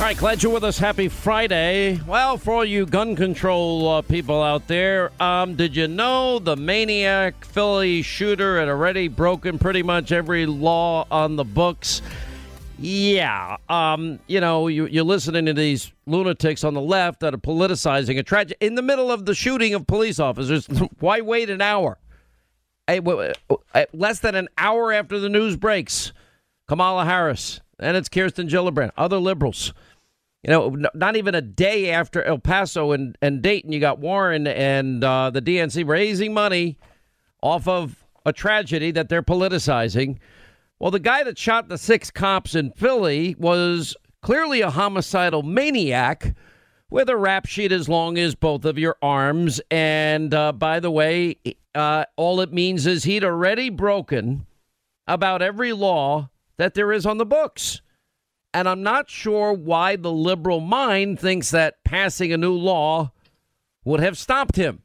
All right, glad you're with us. Happy Friday. Well, for all you gun control uh, people out there, um, did you know the maniac Philly shooter had already broken pretty much every law on the books? Yeah. Um, you know, you, you're listening to these lunatics on the left that are politicizing a tragedy in the middle of the shooting of police officers. Why wait an hour? Hey, less than an hour after the news breaks, Kamala Harris and it's Kirsten Gillibrand, other liberals you know, not even a day after El Paso and, and Dayton, you got Warren and uh, the DNC raising money off of a tragedy that they're politicizing. Well, the guy that shot the six cops in Philly was clearly a homicidal maniac with a rap sheet as long as both of your arms. And uh, by the way, uh, all it means is he'd already broken about every law that there is on the books. And I'm not sure why the liberal mind thinks that passing a new law would have stopped him.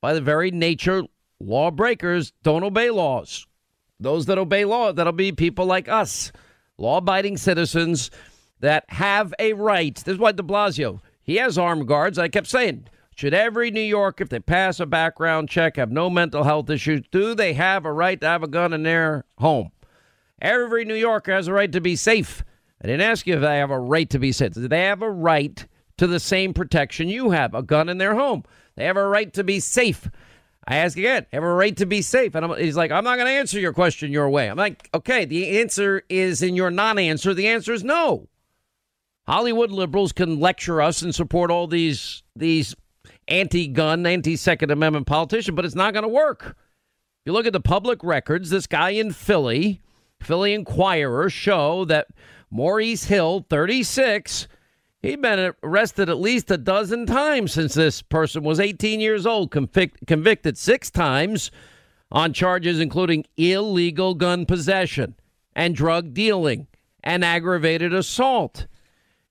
By the very nature, lawbreakers don't obey laws. Those that obey law, that'll be people like us, law abiding citizens that have a right. This is why de Blasio, he has armed guards. I kept saying, should every New Yorker, if they pass a background check, have no mental health issues? Do they have a right to have a gun in their home? Every New Yorker has a right to be safe. I didn't ask you if they have a right to be. Do they have a right to the same protection you have? A gun in their home. They have a right to be safe. I ask again, have a right to be safe. And I'm, he's like, I'm not going to answer your question your way. I'm like, okay, the answer is in your non answer. The answer is no. Hollywood liberals can lecture us and support all these these anti-gun, anti-Second Amendment politicians, but it's not going to work. If you look at the public records, this guy in Philly, Philly Inquirer, show that Maurice Hill, 36. He'd been arrested at least a dozen times since this person was 18 years old, convict, convicted six times on charges including illegal gun possession and drug dealing and aggravated assault.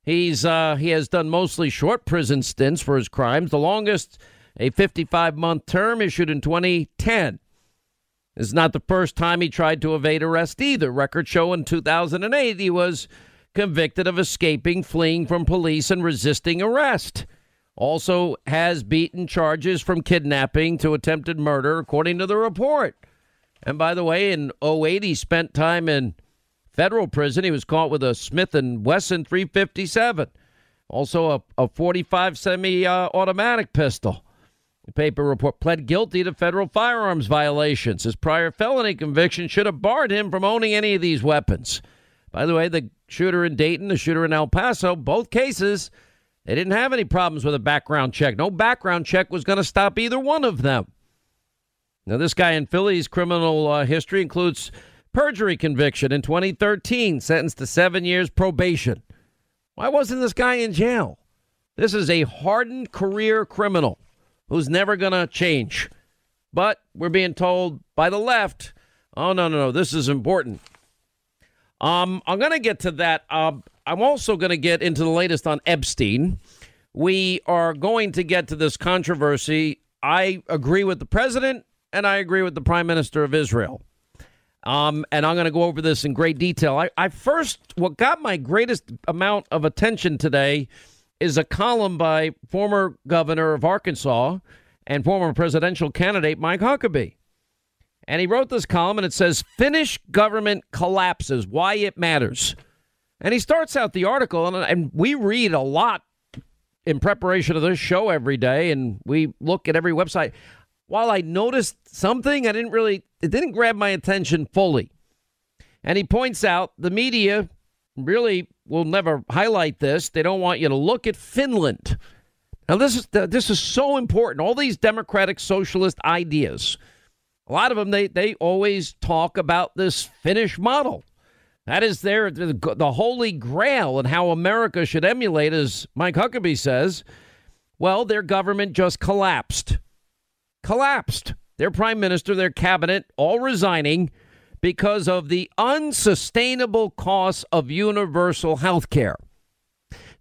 He's uh, he has done mostly short prison stints for his crimes. The longest, a 55 month term issued in 2010. It's not the first time he tried to evade arrest either. Records show in 2008 he was convicted of escaping, fleeing from police, and resisting arrest. Also has beaten charges from kidnapping to attempted murder, according to the report. And by the way, in 08, he spent time in federal prison. He was caught with a Smith & Wesson 357, also a, a 45 semi-automatic uh, pistol. The paper report pled guilty to federal firearms violations. His prior felony conviction should have barred him from owning any of these weapons. By the way, the shooter in Dayton, the shooter in El Paso, both cases, they didn't have any problems with a background check. No background check was going to stop either one of them. Now, this guy in Philly's criminal uh, history includes perjury conviction in 2013, sentenced to seven years probation. Why wasn't this guy in jail? This is a hardened career criminal who's never going to change. But we're being told by the left, oh, no, no, no, this is important. Um, I'm going to get to that. Um, I'm also going to get into the latest on Epstein. We are going to get to this controversy. I agree with the president and I agree with the prime minister of Israel. Um, and I'm going to go over this in great detail. I, I first, what got my greatest amount of attention today is a column by former governor of Arkansas and former presidential candidate Mike Huckabee. And he wrote this column and it says, Finnish government collapses, why it matters. And he starts out the article, and, and we read a lot in preparation of this show every day, and we look at every website. While I noticed something, I didn't really, it didn't grab my attention fully. And he points out the media really will never highlight this. They don't want you to look at Finland. Now this is this is so important. All these democratic socialist ideas, a lot of them they they always talk about this Finnish model. That is their the, the holy grail and how America should emulate, as Mike Huckabee says. Well, their government just collapsed. Collapsed. Their prime minister, their cabinet, all resigning because of the unsustainable costs of universal health care.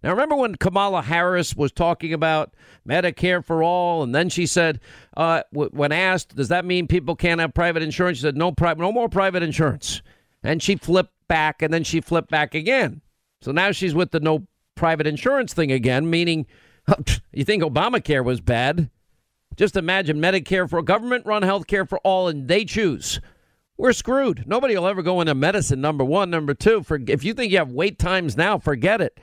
Now, remember when Kamala Harris was talking about Medicare for all, and then she said, uh, w- when asked, "Does that mean people can't have private insurance?" She said, "No, pri- no more private insurance." And she flipped back, and then she flipped back again. So now she's with the no private insurance thing again, meaning you think Obamacare was bad? Just imagine Medicare for government-run health care for all, and they choose we're screwed. Nobody will ever go into medicine. Number one, number two. For if you think you have wait times now, forget it.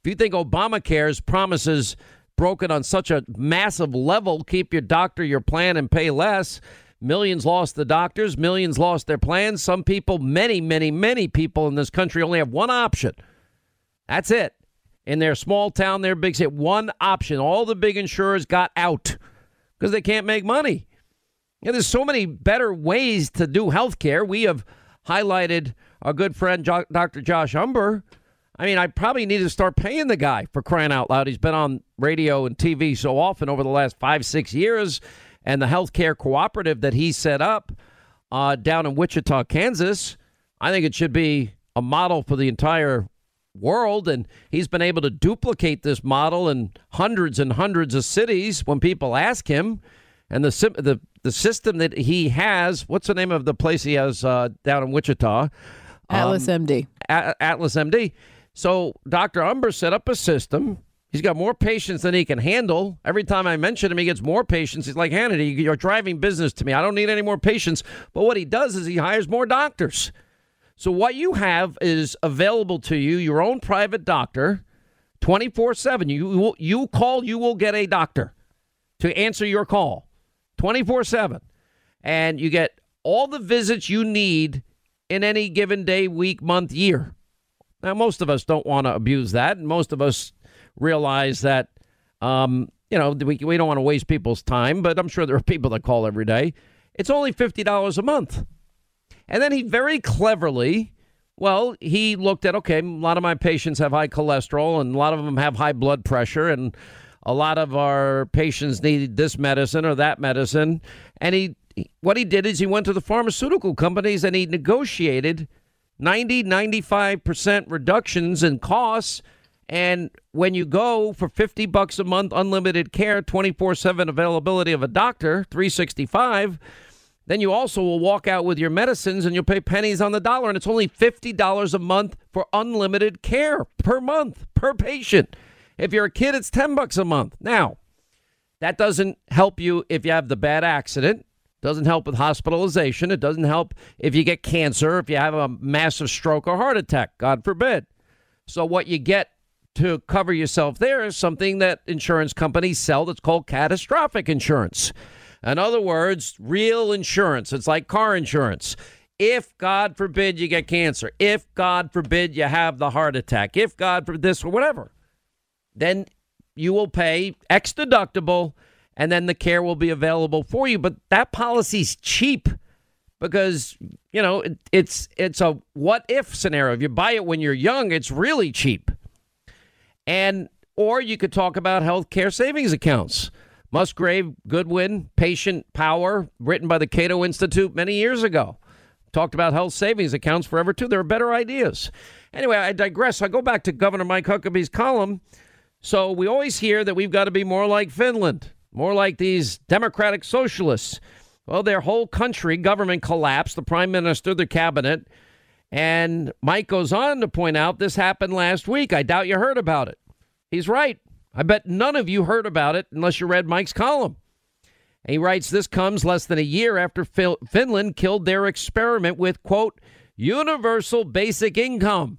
If you think Obamacare's promises broken on such a massive level, keep your doctor, your plan, and pay less. Millions lost the doctors. Millions lost their plans. Some people, many, many, many people in this country only have one option. That's it. In their small town, their big city, one option. All the big insurers got out because they can't make money. Yeah, there's so many better ways to do health care. We have highlighted our good friend Dr. Josh Umbehr. I mean, I probably need to start paying the guy for crying out loud. He's been on radio and TV so often over the last five, six years. And the healthcare cooperative that he set up uh, down in Wichita, Kansas, I think it should be a model for the entire world. And he's been able to duplicate this model in hundreds and hundreds of cities when people ask him. And the, the the system that he has. What's the name of the place he has uh, down in Wichita? Atlas um, MD. A- Atlas MD. So Dr. Umbehr set up a system. He's got more patients than he can handle. Every time I mention him, he gets more patients. He's like, Hannity, you're driving business to me. I don't need any more patients. But what he does is he hires more doctors. So what you have is available to you, your own private doctor, 24 7. You, you call, you will get a doctor to answer your call. 24 7. And you get all the visits you need in any given day, week, month, year. Now, most of us don't want to abuse that. And most of us realize that, um, you know, we, we don't want to waste people's time, but I'm sure there are people that call every day. It's only $50 a month. And then he very cleverly, well, he looked at, okay, a lot of my patients have high cholesterol and a lot of them have high blood pressure. And a lot of our patients need this medicine or that medicine. And he, what he did is he went to the pharmaceutical companies and he negotiated 90, 95% reductions in costs. And when you go for 50 bucks a month, unlimited care, 24 7 availability of a doctor, 365, then you also will walk out with your medicines and you'll pay pennies on the dollar. And it's only $50 a month for unlimited care per month, per patient. If you're a kid, it's 10 bucks a month. Now, that doesn't help you if you have the bad accident. Doesn't help with hospitalization. It doesn't help if you get cancer, if you have a massive stroke or heart attack, God forbid. So what you get to cover yourself there is something that insurance companies sell that's called catastrophic insurance. In other words, real insurance. It's like car insurance. If God forbid you get cancer, if God forbid you have the heart attack, if God forbid this or whatever, then you will pay X deductible and then the care will be available for you. But that policy's cheap because you know it, it's it's a what if scenario. If you buy it when you're young, it's really cheap. And or you could talk about health care savings accounts. Musgrave, Goodman, Patient Power, written by the Cato Institute many years ago. Talked about health savings accounts forever, too. There are better ideas. Anyway, I digress. I go back to Governor Mike Huckabee's column. So we always hear that we've got to be more like Finland, more like these democratic socialists. Well, their whole country government collapsed, the prime minister, the cabinet. And Mike goes on to point out this happened last week. I doubt you heard about it. He's right. I bet none of you heard about it unless you read Mike's column. And he writes this comes less than a year after Finland killed their experiment with, quote, universal basic income.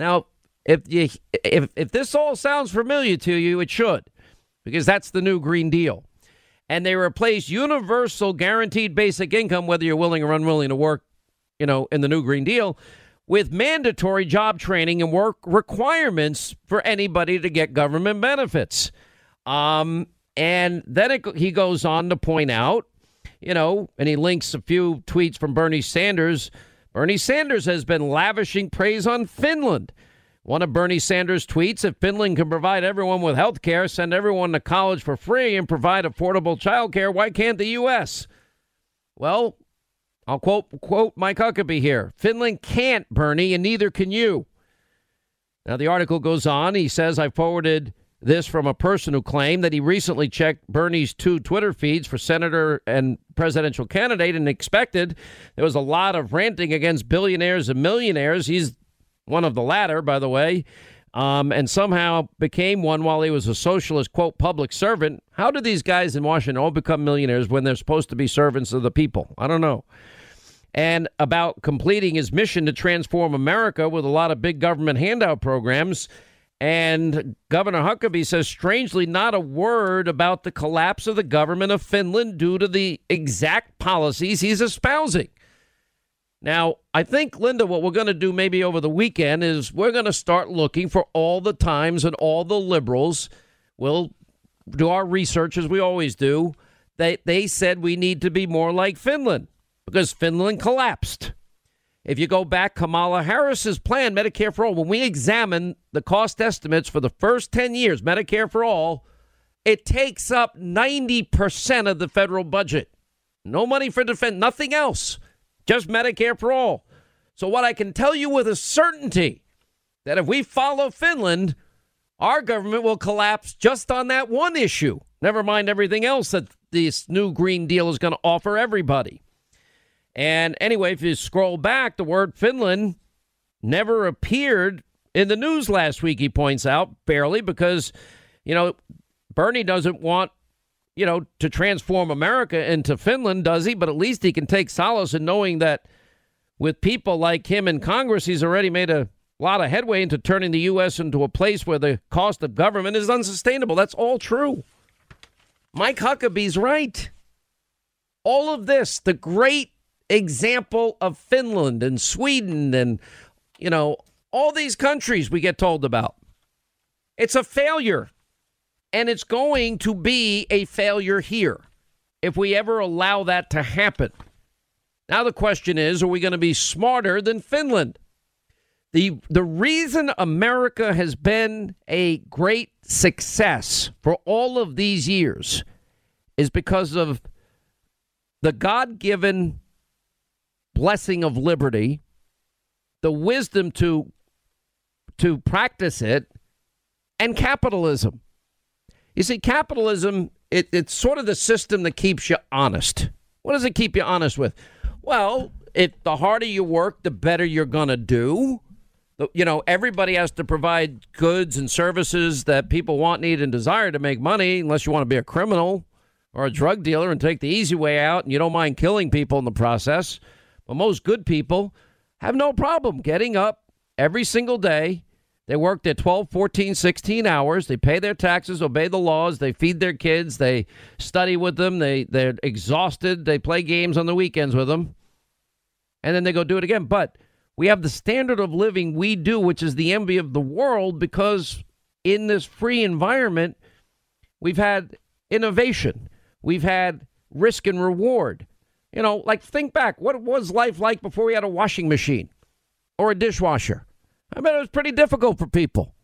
Now, if you if if this all sounds familiar to you, it should, because that's the new Green Deal. And they replace universal guaranteed basic income, whether you're willing or unwilling to work, you know, in the new Green Deal, with mandatory job training and work requirements for anybody to get government benefits. Um, and then it, he goes on to point out, you know, and he links a few tweets from Bernie Sanders. Bernie Sanders has been lavishing praise on Finland. One of Bernie Sanders' tweets if Finland can provide everyone with health care, send everyone to college for free, and provide affordable child care, why can't the U.S.? Well, I'll quote quote Mike Huckabee here. Finland can't, Bernie, and neither can you. Now the article goes on. He says I forwarded this from a person who claimed that he recently checked Bernie's two Twitter feeds for senator and presidential candidate and expected there was a lot of ranting against billionaires and millionaires. He's one of the latter, by the way, um, and somehow became one while he was a socialist, quote, public servant. How do these guys in Washington all become millionaires when they're supposed to be servants of the people? I don't know and about completing his mission to transform America with a lot of big government handout programs. And Governor Huckabee says, strangely, not a word about the collapse of the government of Finland due to the exact policies he's espousing. Now, I think, Linda, what we're going to do maybe over the weekend is we're going to start looking for all the times and all the liberals. We'll do our research as we always do. They, they said we need to be more like Finland because Finland collapsed. If you go back, Kamala Harris's plan, Medicare for All, when we examine the cost estimates for the first 10 years, Medicare for All, it takes up 90% of the federal budget. No money for defense, nothing else, just Medicare for All. So, what I can tell you with a certainty that if we follow Finland, our government will collapse just on that one issue. Never mind everything else that this new Green Deal is going to offer everybody. And anyway, if you scroll back, the word Finland never appeared in the news last week, he points out, barely, because, you know, Bernie doesn't want, you know, to transform America into Finland, does he? But at least he can take solace in knowing that with people like him in Congress, he's already made a lot of headway into turning the U.S. into a place where the cost of government is unsustainable. That's all true. Mike Huckabee's right. All of this, the great example of Finland and Sweden and, you know, all these countries we get told about. It's a failure. And it's going to be a failure here if we ever allow that to happen. Now, the question is are we going to be smarter than Finland? The, the reason America has been a great success for all of these years is because of the God given blessing of liberty, the wisdom to to practice it, and capitalism. You see, capitalism it, it's sort of the system that keeps you honest. What does it keep you honest with? Well, if the harder you work, the better you're gonna do. You know, everybody has to provide goods and services that people want, need, and desire to make money, unless you want to be a criminal or a drug dealer and take the easy way out and you don't mind killing people in the process. But most good people have no problem getting up every single day. They work their 12, 14, 16 hours. They pay their taxes, obey the laws. They feed their kids. They study with them. They, they're exhausted. They play games on the weekends with them. And then they go do it again. But we have the standard of living we do, which is the envy of the world because in this free environment, we've had innovation, we've had risk and reward. You know, like think back. What was life like before we had a washing machine or a dishwasher? I bet it was pretty difficult for people.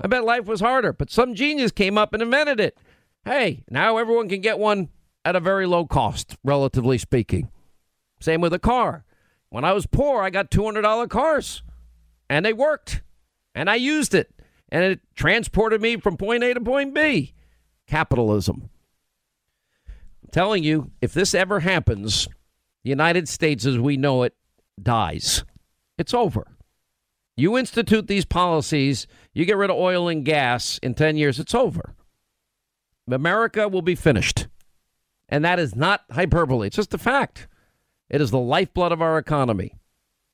I bet life was harder, but some genius came up and invented it. Hey, now everyone can get one at a very low cost, relatively speaking. Same with a car. When I was poor, I got $200 cars, and they worked, and I used it, and it transported me from point A to point B. Capitalism. I'm telling you, if this ever happens, the United States as we know it dies. It's over. You institute these policies, you get rid of oil and gas in 10 years, it's over. America will be finished. And that is not hyperbole, it's just a fact. It is the lifeblood of our economy.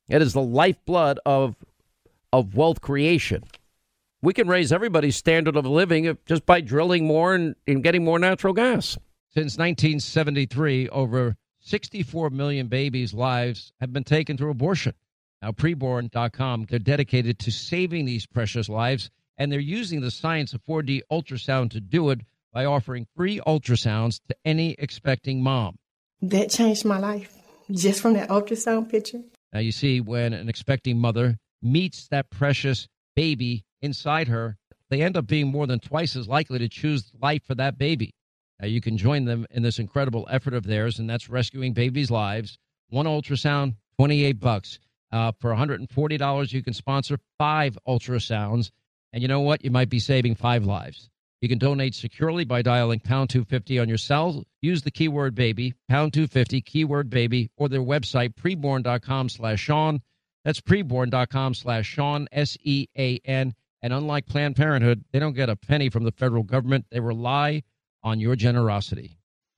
It is the lifeblood of of wealth creation. We can raise everybody's standard of living just by drilling more and, and getting more natural gas. Since 1973, over 64 million babies' lives have been taken through abortion. Now, preborn.com, they're dedicated to saving these precious lives, and they're using the science of 4D ultrasound to do it by offering free ultrasounds to any expecting mom. That changed my life just from that ultrasound picture. Now, you see, when an expecting mother meets that precious baby inside her, they end up being more than twice as likely to choose life for that baby. Now, you can join them in this incredible effort of theirs, and that's rescuing babies' lives. One ultrasound, 28 bucks. Uh, for $140, you can sponsor five ultrasounds. And you know what? You might be saving five lives. You can donate securely by dialing pound 250 on your cell. Use the keyword baby, pound 250, keyword baby, or their website, preborn.com slash Sean. That's preborn.com slash Sean, S E A N. And unlike Planned Parenthood, they don't get a penny from the federal government. They rely on your generosity.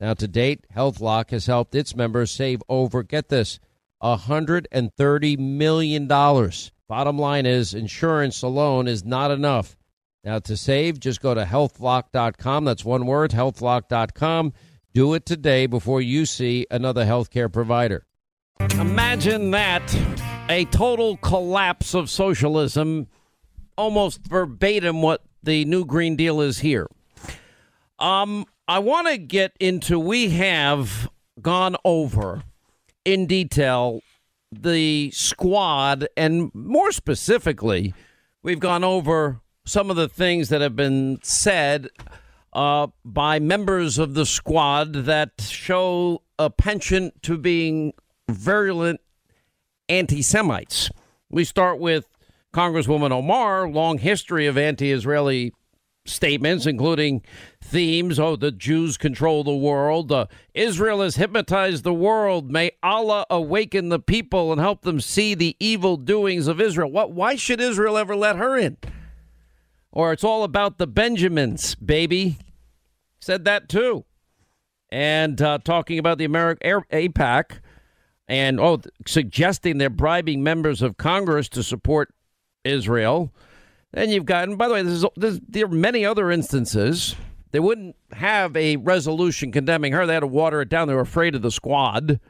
Now, to date, HealthLock has helped its members save over, get this, $130 million. Bottom line is, insurance alone is not enough. Now, to save, just go to healthlock.com. That's one word, healthlock.com. Do it today before you see another healthcare provider. Imagine that a total collapse of socialism, almost verbatim what the new Green Deal is here. Um, I want to get into, we have gone over in detail the squad, and more specifically, we've gone over some of the things that have been said uh, by members of the squad that show a penchant to being virulent anti Semites. We start with Congresswoman Omar, long history of anti Israeli statements, including themes oh, the Jews control the world, uh, Israel has hypnotized the world, may Allah awaken the people and help them see the evil doings of Israel. What, why should Israel ever let her in? or it's all about the Benjamins, baby. Said that too. And uh, talking about the America AIPAC and oh, suggesting they're bribing members of Congress to support Israel. Then you've got, and by the way, there's, there's, there are many other instances. They wouldn't have a resolution condemning her. They had to water it down. They were afraid of the squad.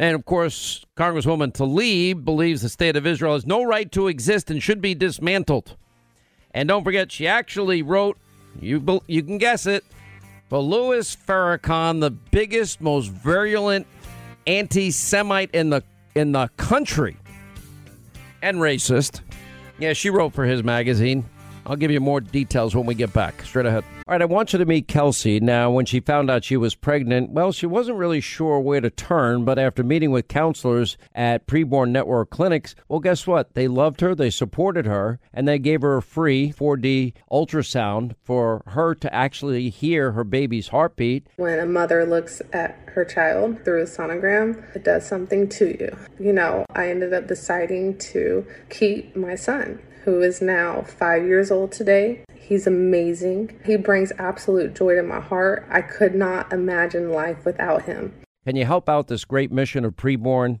And of course, Congresswoman Tlaib believes the state of Israel has no right to exist and should be dismantled. And don't forget, she actually wrote, you, you can guess it, for Louis Farrakhan, the biggest, most virulent anti-Semite in the in the country, and racist. Yeah, she wrote for his magazine. I'll give you more details when we get back. Straight ahead. All right, I want you to meet Kelsey. Now, when she found out she was pregnant, well, she wasn't really sure where to turn, but after meeting with counselors at Preborn Network clinics, well, guess what? They loved her, they supported her, and they gave her a free 4D ultrasound for her to actually hear her baby's heartbeat. When a mother looks at her child through a sonogram, it does something to you. You know, I ended up deciding to keep my son who is now five years old today. He's amazing. He brings absolute joy to my heart. I could not imagine life without him. Can you help out this great mission of preborn?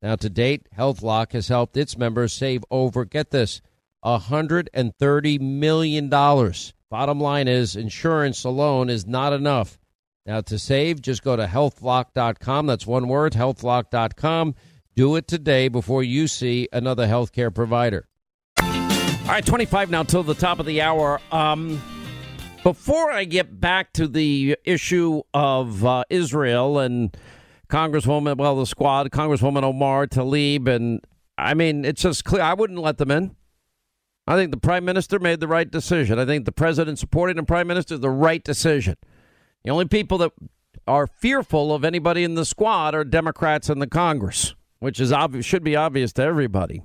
Now, to date, HealthLock has helped its members save over, get this, $130 million. Bottom line is, insurance alone is not enough. Now, to save, just go to healthlock.com. That's one word, healthlock.com. Do it today before you see another healthcare provider. All right, 25 now till the top of the hour. Um, before I get back to the issue of uh, Israel and Congresswoman, well, the squad, Congresswoman Omar Tlaib, and I mean, it's just clear. I wouldn't let them in. I think the prime minister made the right decision. I think the president supporting the prime minister is the right decision. The only people that are fearful of anybody in the squad are Democrats in the Congress, which is obvious, should be obvious to everybody.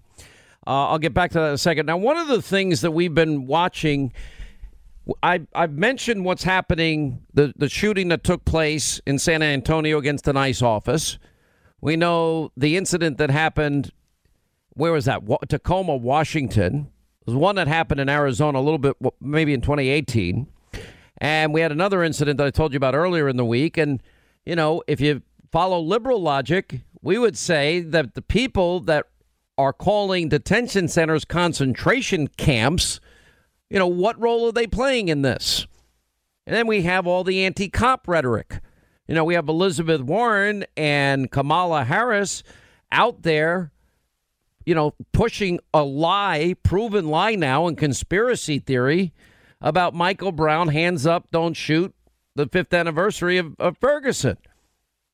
Uh, I'll get back to that in a second. Now, one of the things that we've been watching I, I've mentioned what's happening, the, the shooting that took place in San Antonio against an ICE office. We know the incident that happened, where was that? Tacoma, Washington. Was one that happened in Arizona a little bit, maybe in 2018. And we had another incident that I told you about earlier in the week. And, you know, if you follow liberal logic, we would say that the people that are calling detention centers concentration camps You know, what role are they playing in this? And then we have all the anti cop rhetoric. You know, we have Elizabeth Warren and Kamala Harris out there, you know, pushing a lie, proven lie now, and conspiracy theory about Michael Brown, hands up, don't shoot, the fifth anniversary of, of Ferguson.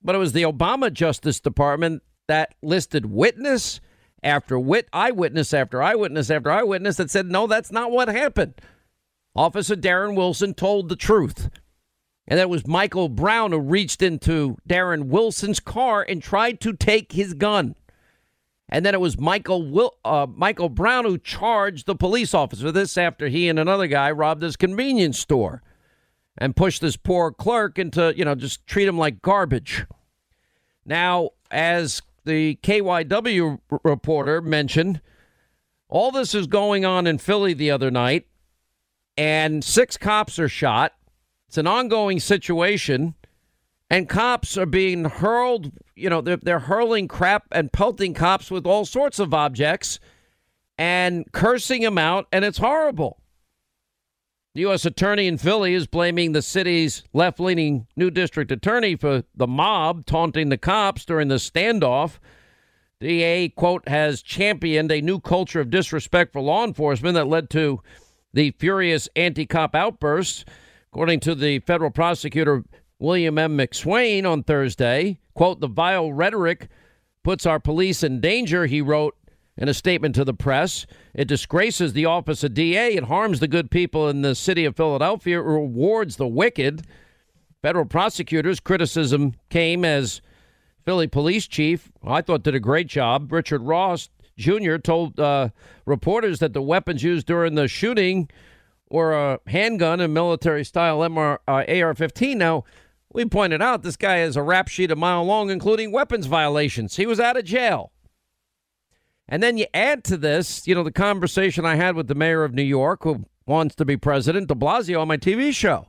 But it was the Obama Justice Department that listed witness after wit, eyewitness after eyewitness after eyewitness that said, no, that's not what happened. Officer Darren Wilson told the truth. And that was Michael Brown who reached into Darren Wilson's car and tried to take his gun. And then it was Michael Will, uh, Michael Brown who charged the police officer. This after he and another guy robbed his convenience store and pushed this poor clerk into, you know, just treat him like garbage. Now, as the KYW reporter mentioned, all this is going on in Philly the other night, and six cops are shot. It's an ongoing situation, and cops are being hurled. You know, they're, they're hurling crap and pelting cops with all sorts of objects and cursing them out, and it's horrible. The U.S. attorney in Philly is blaming the city's left leaning new district attorney for the mob taunting the cops during the standoff. DA, quote, has championed a new culture of disrespect for law enforcement that led to the furious anti cop outbursts. According to the federal prosecutor William M. McSwain on Thursday, quote, the vile rhetoric puts our police in danger, he wrote in a statement to the press. It disgraces the office of DA. It harms the good people in the city of Philadelphia. It rewards the wicked. Federal prosecutors' criticism came as Philly police chief, I thought did a great job. Richard Ross Jr. told uh, reporters that the weapons used during the shooting were a handgun and military style MR, uh, AR 15. Now, we pointed out this guy has a rap sheet a mile long, including weapons violations. He was out of jail. And then you add to this, you know, the conversation I had with the mayor of New York, who wants to be president, de Blasio, on my TV show.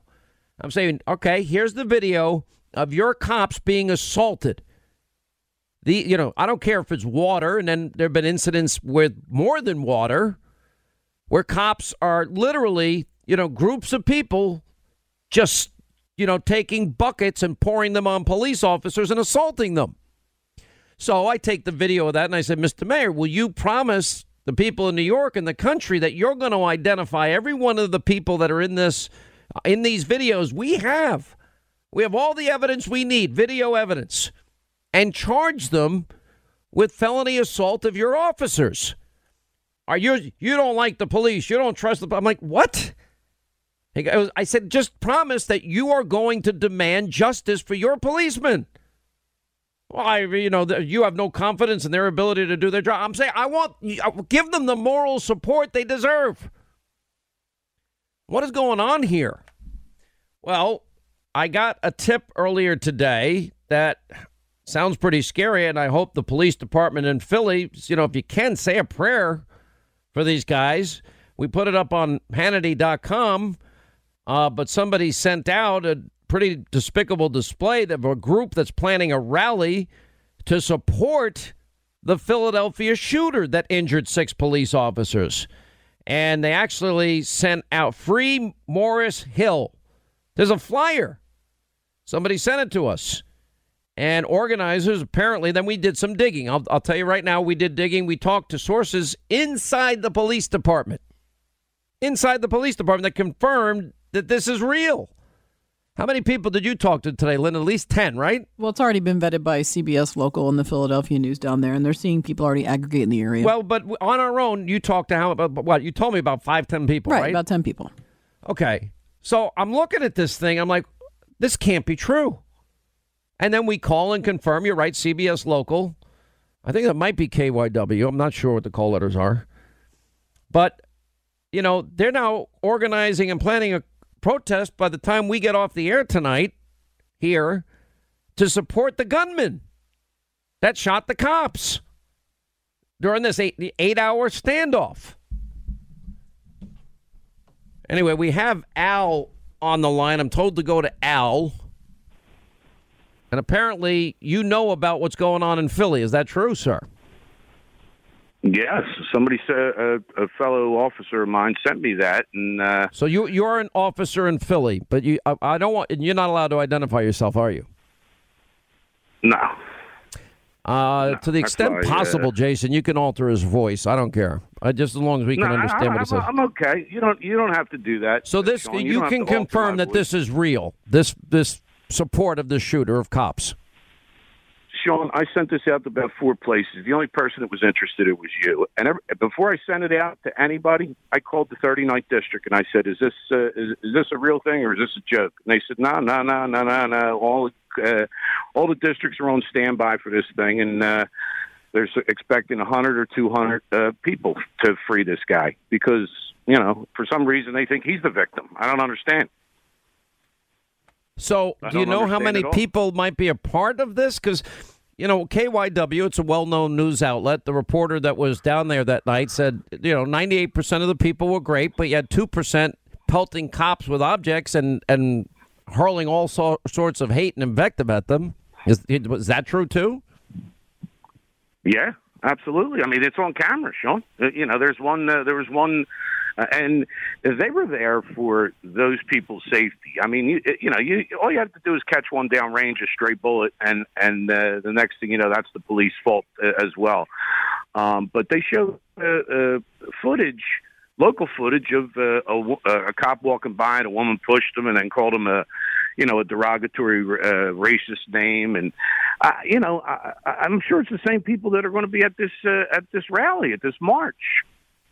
I'm saying, okay, here's the video of your cops being assaulted. The, you know, I don't care if it's water, and then there have been incidents with more than water where cops are literally, you know, groups of people just, you know, taking buckets and pouring them on police officers and assaulting them. So I take the video of that and I said, Mr. Mayor, will you promise the people in New York and the country that you're going to identify every one of the people that are in this uh, in these videos we have. We have all the evidence we need, video evidence, and charge them with felony assault of your officers. Are you you don't like the police? You don't trust the I'm like, "What?" I said, "Just promise that you are going to demand justice for your policemen." Well, I, you know, you have no confidence in their ability to do their job. I'm saying I want give them the moral support they deserve. What is going on here? Well, I got a tip earlier today that sounds pretty scary, and I hope the police department in Philly, you know, if you can, say a prayer for these guys. We put it up on Hannity.com, uh, but somebody sent out a pretty despicable display of a group that's planning a rally to support the Philadelphia shooter that injured six police officers. And they actually sent out Free Morris Hill. There's a flyer. Somebody sent it to us. And organizers apparently, then we did some digging. I'll, I'll tell you right now, we did digging. We talked to sources inside the police department, inside the police department that confirmed that this is real. How many people did you talk to today, Lynn? At least 10, right? Well, it's already been vetted by CBS Local and the Philadelphia News down there, and they're seeing people already aggregate in the area. Well, but on our own, you talked to how about what? You told me about five, ten people, right? Right, about 10 people. Okay. So I'm looking at this thing. I'm like, this can't be true. And then we call and confirm. You're right, CBS Local. I think that might be KYW. I'm not sure what the call letters are. But, you know, they're now organizing and planning a protest by the time we get off the air tonight here to support the gunman that shot the cops during this eight, eight hour standoff. Anyway, we have Al on the line. I'm told to go to Al. And apparently, you know about what's going on in Philly. Is that true, sir? Yes, somebody said a, a fellow officer of mine sent me that, and uh, So you you're an officer in Philly, but you I, I don't want you're not allowed to identify yourself, are you? no, Uh, to the extent why, uh, possible, Jason, you can alter his voice. I don't care. I, just as long as we no, can understand I, what he says. I'm okay. You don't you don't have to do that. so this Sean. you, don't can confirm that voice. this is real. This this support of the shooter of cops. Sean, I sent this out to about four places. The only person that was interested it was you. And every, before I sent it out to anybody, I called the 39th district and I said, "Is this uh, is, is this a real thing or is this a joke?" And they said, "No, no, no, no, no, no. All uh, all the districts are on standby for this thing, and uh, they're expecting 100 or 200 uh, people to free this guy because you know for some reason they think he's the victim. I don't understand." So, I do you know how many people might be a part of this? Because, you know, KYW, it's a well known news outlet. The reporter that was down there that night said, you know, 98% of the people were great, but you had 2% pelting cops with objects and, and hurling all so- sorts of hate and invective at them. Is, was that true, too? Yeah, absolutely. I mean, it's on camera, Sean. Uh, You know, there's one. Uh, there was one, and they were there for those people's safety. I mean, you, you know, you all you have to do is catch one down range, a stray bullet, and and uh, the next thing you know, that's the police fault uh, as well. Um, but they show uh, uh, footage. Local footage of uh, a, uh, a cop walking by and a woman pushed him and then called him a, you know, a derogatory uh, racist name, and uh, you know, I- I'm sure it's the same people that are going to be at this uh, at this rally at this march.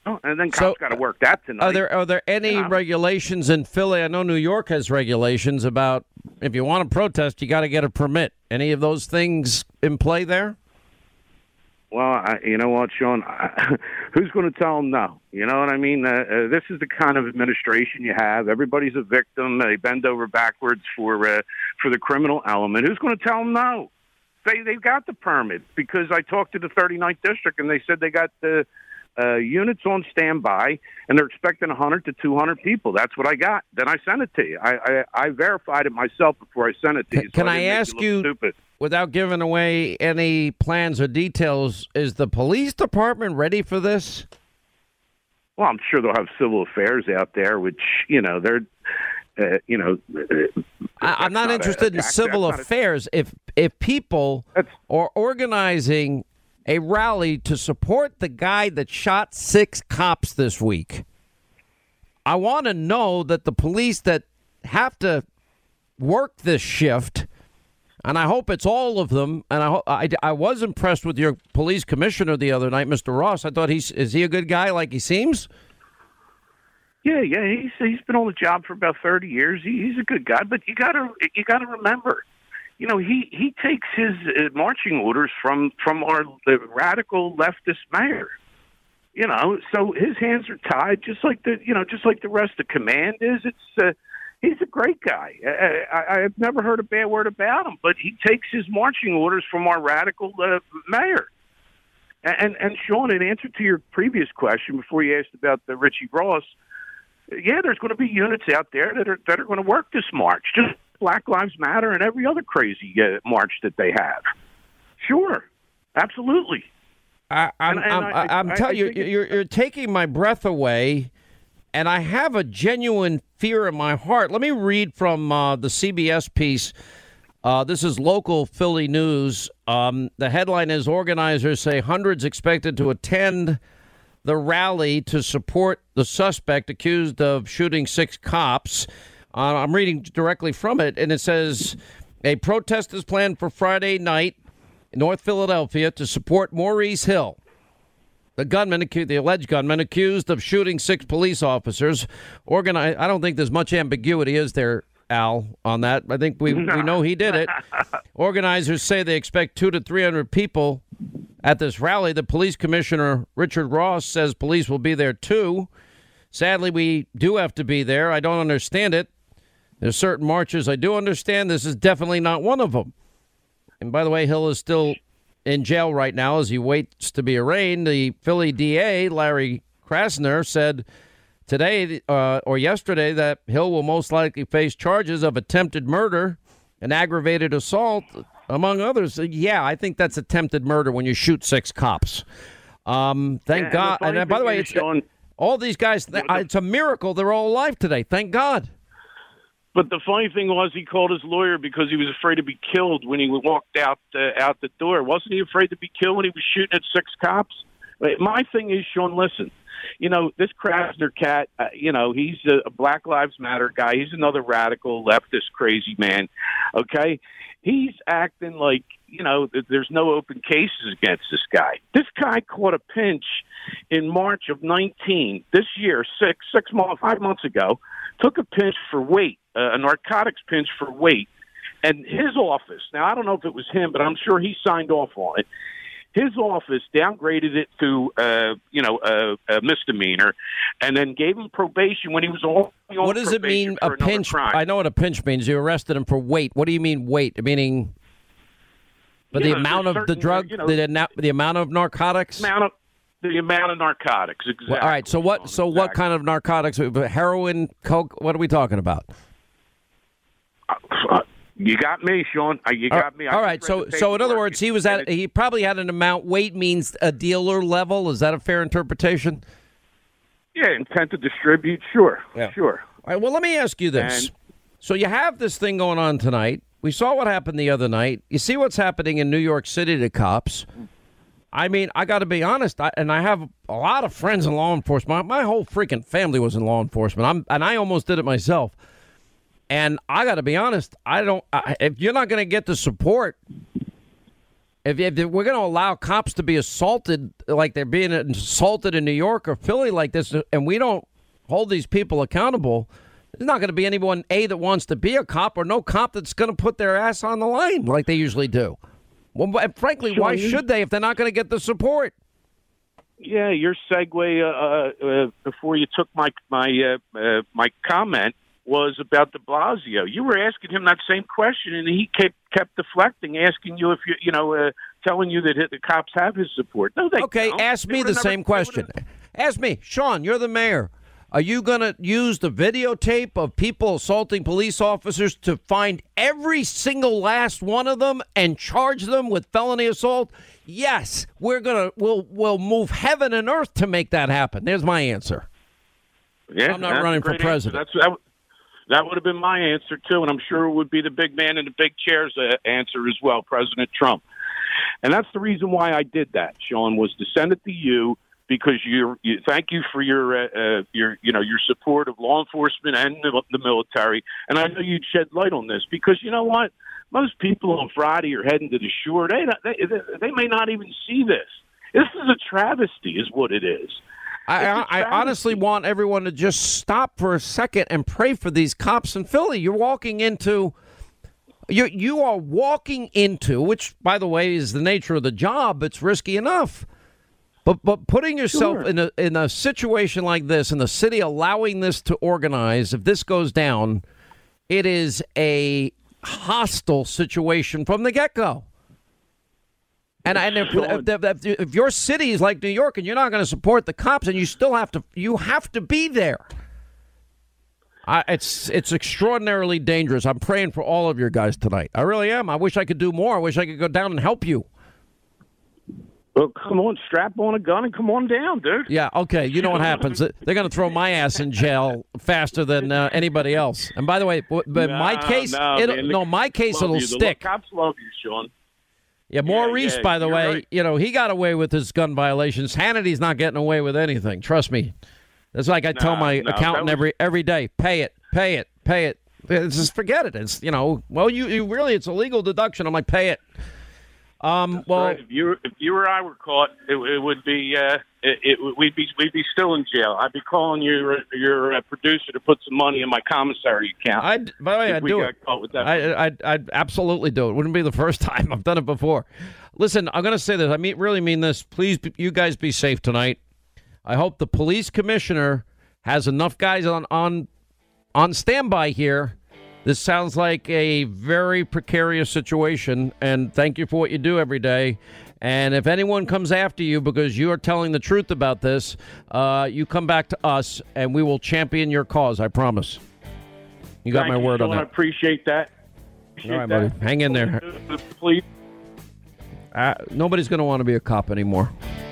Oh, and then So, cops got to work that tonight. Are there are there any Yeah. regulations in Philly? I know New York has regulations about if you want to protest, you got to get a permit. Any of those things in play there? Well, I, you know what, Sean? I, who's going to tell them no? You know what I mean? Uh, uh, this is the kind of administration you have. Everybody's a victim. They bend over backwards for uh, for the criminal element. Who's going to tell them no? They they got the permit because I talked to the 39th district and they said they got the uh, units on standby and they're expecting 100 to 200 people. That's what I got. Then I sent it to you. I I, I verified it myself before I sent it to Can- you. so can I I ask you- Stupid. Without giving away any plans or details, is the police department ready for this? Well, I'm sure they'll have civil affairs out there, which you know they're, uh, you know. uh, I, I'm that's not a- interested in civil not a- affairs. If if people are organizing a rally to support the guy that shot six cops this week, I want to know that the police that have to work this shift, and I hope it's all of them. And I I, I was impressed with your police commissioner the other night, Mr. Ross. I thought he's is he a good guy like he seems? Yeah, yeah, he's he's been on the job for about thirty years. He, he's a good guy, but you got to you got to remember, you know, he he takes his uh, marching orders from from our the radical leftist mayor. You know, so his hands are tied, just like the you know, just like the rest of command is. It's uh, he's a great guy. I, I, I've never heard a bad word about him, but he takes his marching orders from our radical uh, mayor. And and Sean, in answer to your previous question before you asked about the Richie Ross, yeah, there's going to be units out there that are that are going to work this march, just Black Lives Matter and every other crazy uh, march that they have. Sure, absolutely. I, I'm, and I'm, I- I, am telling you, you're, you're taking my breath away, and I have a genuine fear in my heart. Let me read from uh, the CBS piece. Uh, this is local Philly news. Um, the headline is Organizers say hundreds expected to attend the rally to support the suspect accused of shooting six cops. Uh, I'm reading directly from it, and it says a protest is planned for Friday night in North Philadelphia to support Maurice Hill, the gunman, the alleged gunman, accused of shooting six police officers. Organize. I don't think there's much ambiguity, is there, Al, on that? I think we we know he did it. Organizers say they expect two to three hundred people at this rally. The police commissioner Richard Ross says police will be there too. Sadly, we do have to be there. I don't understand it. There's certain marches I do understand. This is definitely not one of them. And by the way, Hill is still in jail right now as he waits to be arraigned. The Philly DA, Larry Krasner, said today uh, or yesterday that Hill will most likely face charges of attempted murder and aggravated assault, among others. Yeah, I think that's attempted murder when you shoot six cops. Um, thank Yeah, God. funny And, by the way, it's Sean- all these guys. It's a miracle they're all alive today. Thank God. But the funny thing was, he called his lawyer because he was afraid to be killed when he walked out uh, out the door. Wasn't he afraid to be killed when he was shooting at six cops? My thing is, Sean, listen. You know this Krasner cat. Uh, you know he's a, Black Lives Matter guy. He's another radical leftist crazy man. Okay, he's acting like you know there's no open cases against this guy. This guy caught a pinch in March of 19 this year, six six months, five months ago. Took a pinch for weight, uh, a narcotics pinch for weight, and his office. Now I don't know if it was him, but I'm sure he signed off on it. His office downgraded it to, uh, you know, a, a misdemeanor, and then gave him probation when he was on. What does it mean? A pinch. Crime. I know what a pinch means. You arrested him for weight. What do you mean weight? Meaning, but the Yeah, amount of the drug, you know- the, the amount of narcotics. amount of the amount of narcotics. Exactly. Well, all right. So what? So what kind of narcotics? Heroin, coke. What are we talking about? Uh, You got me, Sean. Uh, You got me. I all right. So so in other words, he was at. He probably had an amount. Weight means a dealer level. Is that a fair interpretation? yeah, intent to distribute. Sure, Yeah. sure. All right. Well, let me ask you this. And- so you have this thing going on tonight. We saw what happened the other night. You see what's happening in New York City to cops. I mean, I got to be honest, I, and I have a lot of friends in law enforcement. My, my whole freaking family was in law enforcement. I'm, and I almost did it myself. And I got to be honest, I don't. I, if you're not going to get the support, if, if we're going to allow cops to be assaulted like they're being assaulted in New York or Philly like this, and we don't hold these people accountable, there's not going to be anyone a that wants to be a cop or no cop that's going to put their ass on the line like they usually do. Well, and frankly, why you- should they if they're not going to get the support? Yeah, your segue uh, uh, before you took my my uh, uh, my comment was about De Blasio. You were asking him that same question, and he kept kept deflecting, asking you if you you know uh, telling you that the cops have his support. No, they Okay, don't. ask They me the never- same question. Ask me, Sean, you're the mayor. Are you going to use the videotape of people assaulting police officers to find every single last one of them and charge them with felony assault? Yes, we're going to we'll we'll move heaven and earth to make that happen. There's my answer. Yeah, I'm not running for president. That's that. would- That would have been my answer too, and I'm sure it would be the big man in the big chairs uh, answer as well, President Trump. And that's the reason why I did that, Sean, was to send it to you because you're, you thank you for your uh, uh, your you know your support of law enforcement and the, the military, and I know you'd shed light on this because you know what, most people on Friday are heading to the shore. They not- they they may not even see this. This is a travesty, is what it is. I, It's a I, I honestly want everyone to just stop for a second and pray for these cops in Philly. You're walking into you you are walking into which by the way is the nature of the job it's risky enough but but putting yourself Sure. in a in a situation like this and the city allowing this to organize if this goes down it is a hostile situation from the get-go and, and if, if, if, if your city is like New York and you're not going to support the cops and you still have to you have to be there I, it's it's extraordinarily dangerous. I'm praying for all of your guys tonight. I really am. I wish I could do more. I wish I could go down and help you. Well, come on, strap on a gun and come on down, dude. Yeah, okay. You know what happens? They're going to throw my ass in jail faster than uh, anybody else. And by the way, but my case, man, no, my case it'll you. The stick. cops love you, Sean. Yeah, Maurice, yeah, by the way, right. you know he got away with his gun violations. Hannity's not getting away with anything. Trust me. That's like I tell my accountant was- every every day: pay it, pay it, pay it. It's just forget it. It's you know, well, you, you really it's a legal deduction. I'm like, pay it. Um, well, Right. If you if you or I were caught, it, it would be uh, it, it we'd be we'd be still in jail. I'd be calling your your uh, producer to put some money in my commissary account. I'd by the way, I we do it. caught with that. I, I I'd absolutely do it. Wouldn't be the first time. I've done it before. Listen, I'm going to say this. I mean, really mean this. Please, you guys, be safe tonight. I hope the police commissioner has enough guys on on on standby here. This sounds like a very precarious situation, and thank you for what you do every day. And if anyone comes after you because you are telling the truth about this, uh, you come back to us, and we will champion your cause. I promise. You got Thank my you, word on Sean. I that. appreciate that. Appreciate All right, buddy. that. Hang in there. Please. Uh, nobody's going to want to be a cop anymore.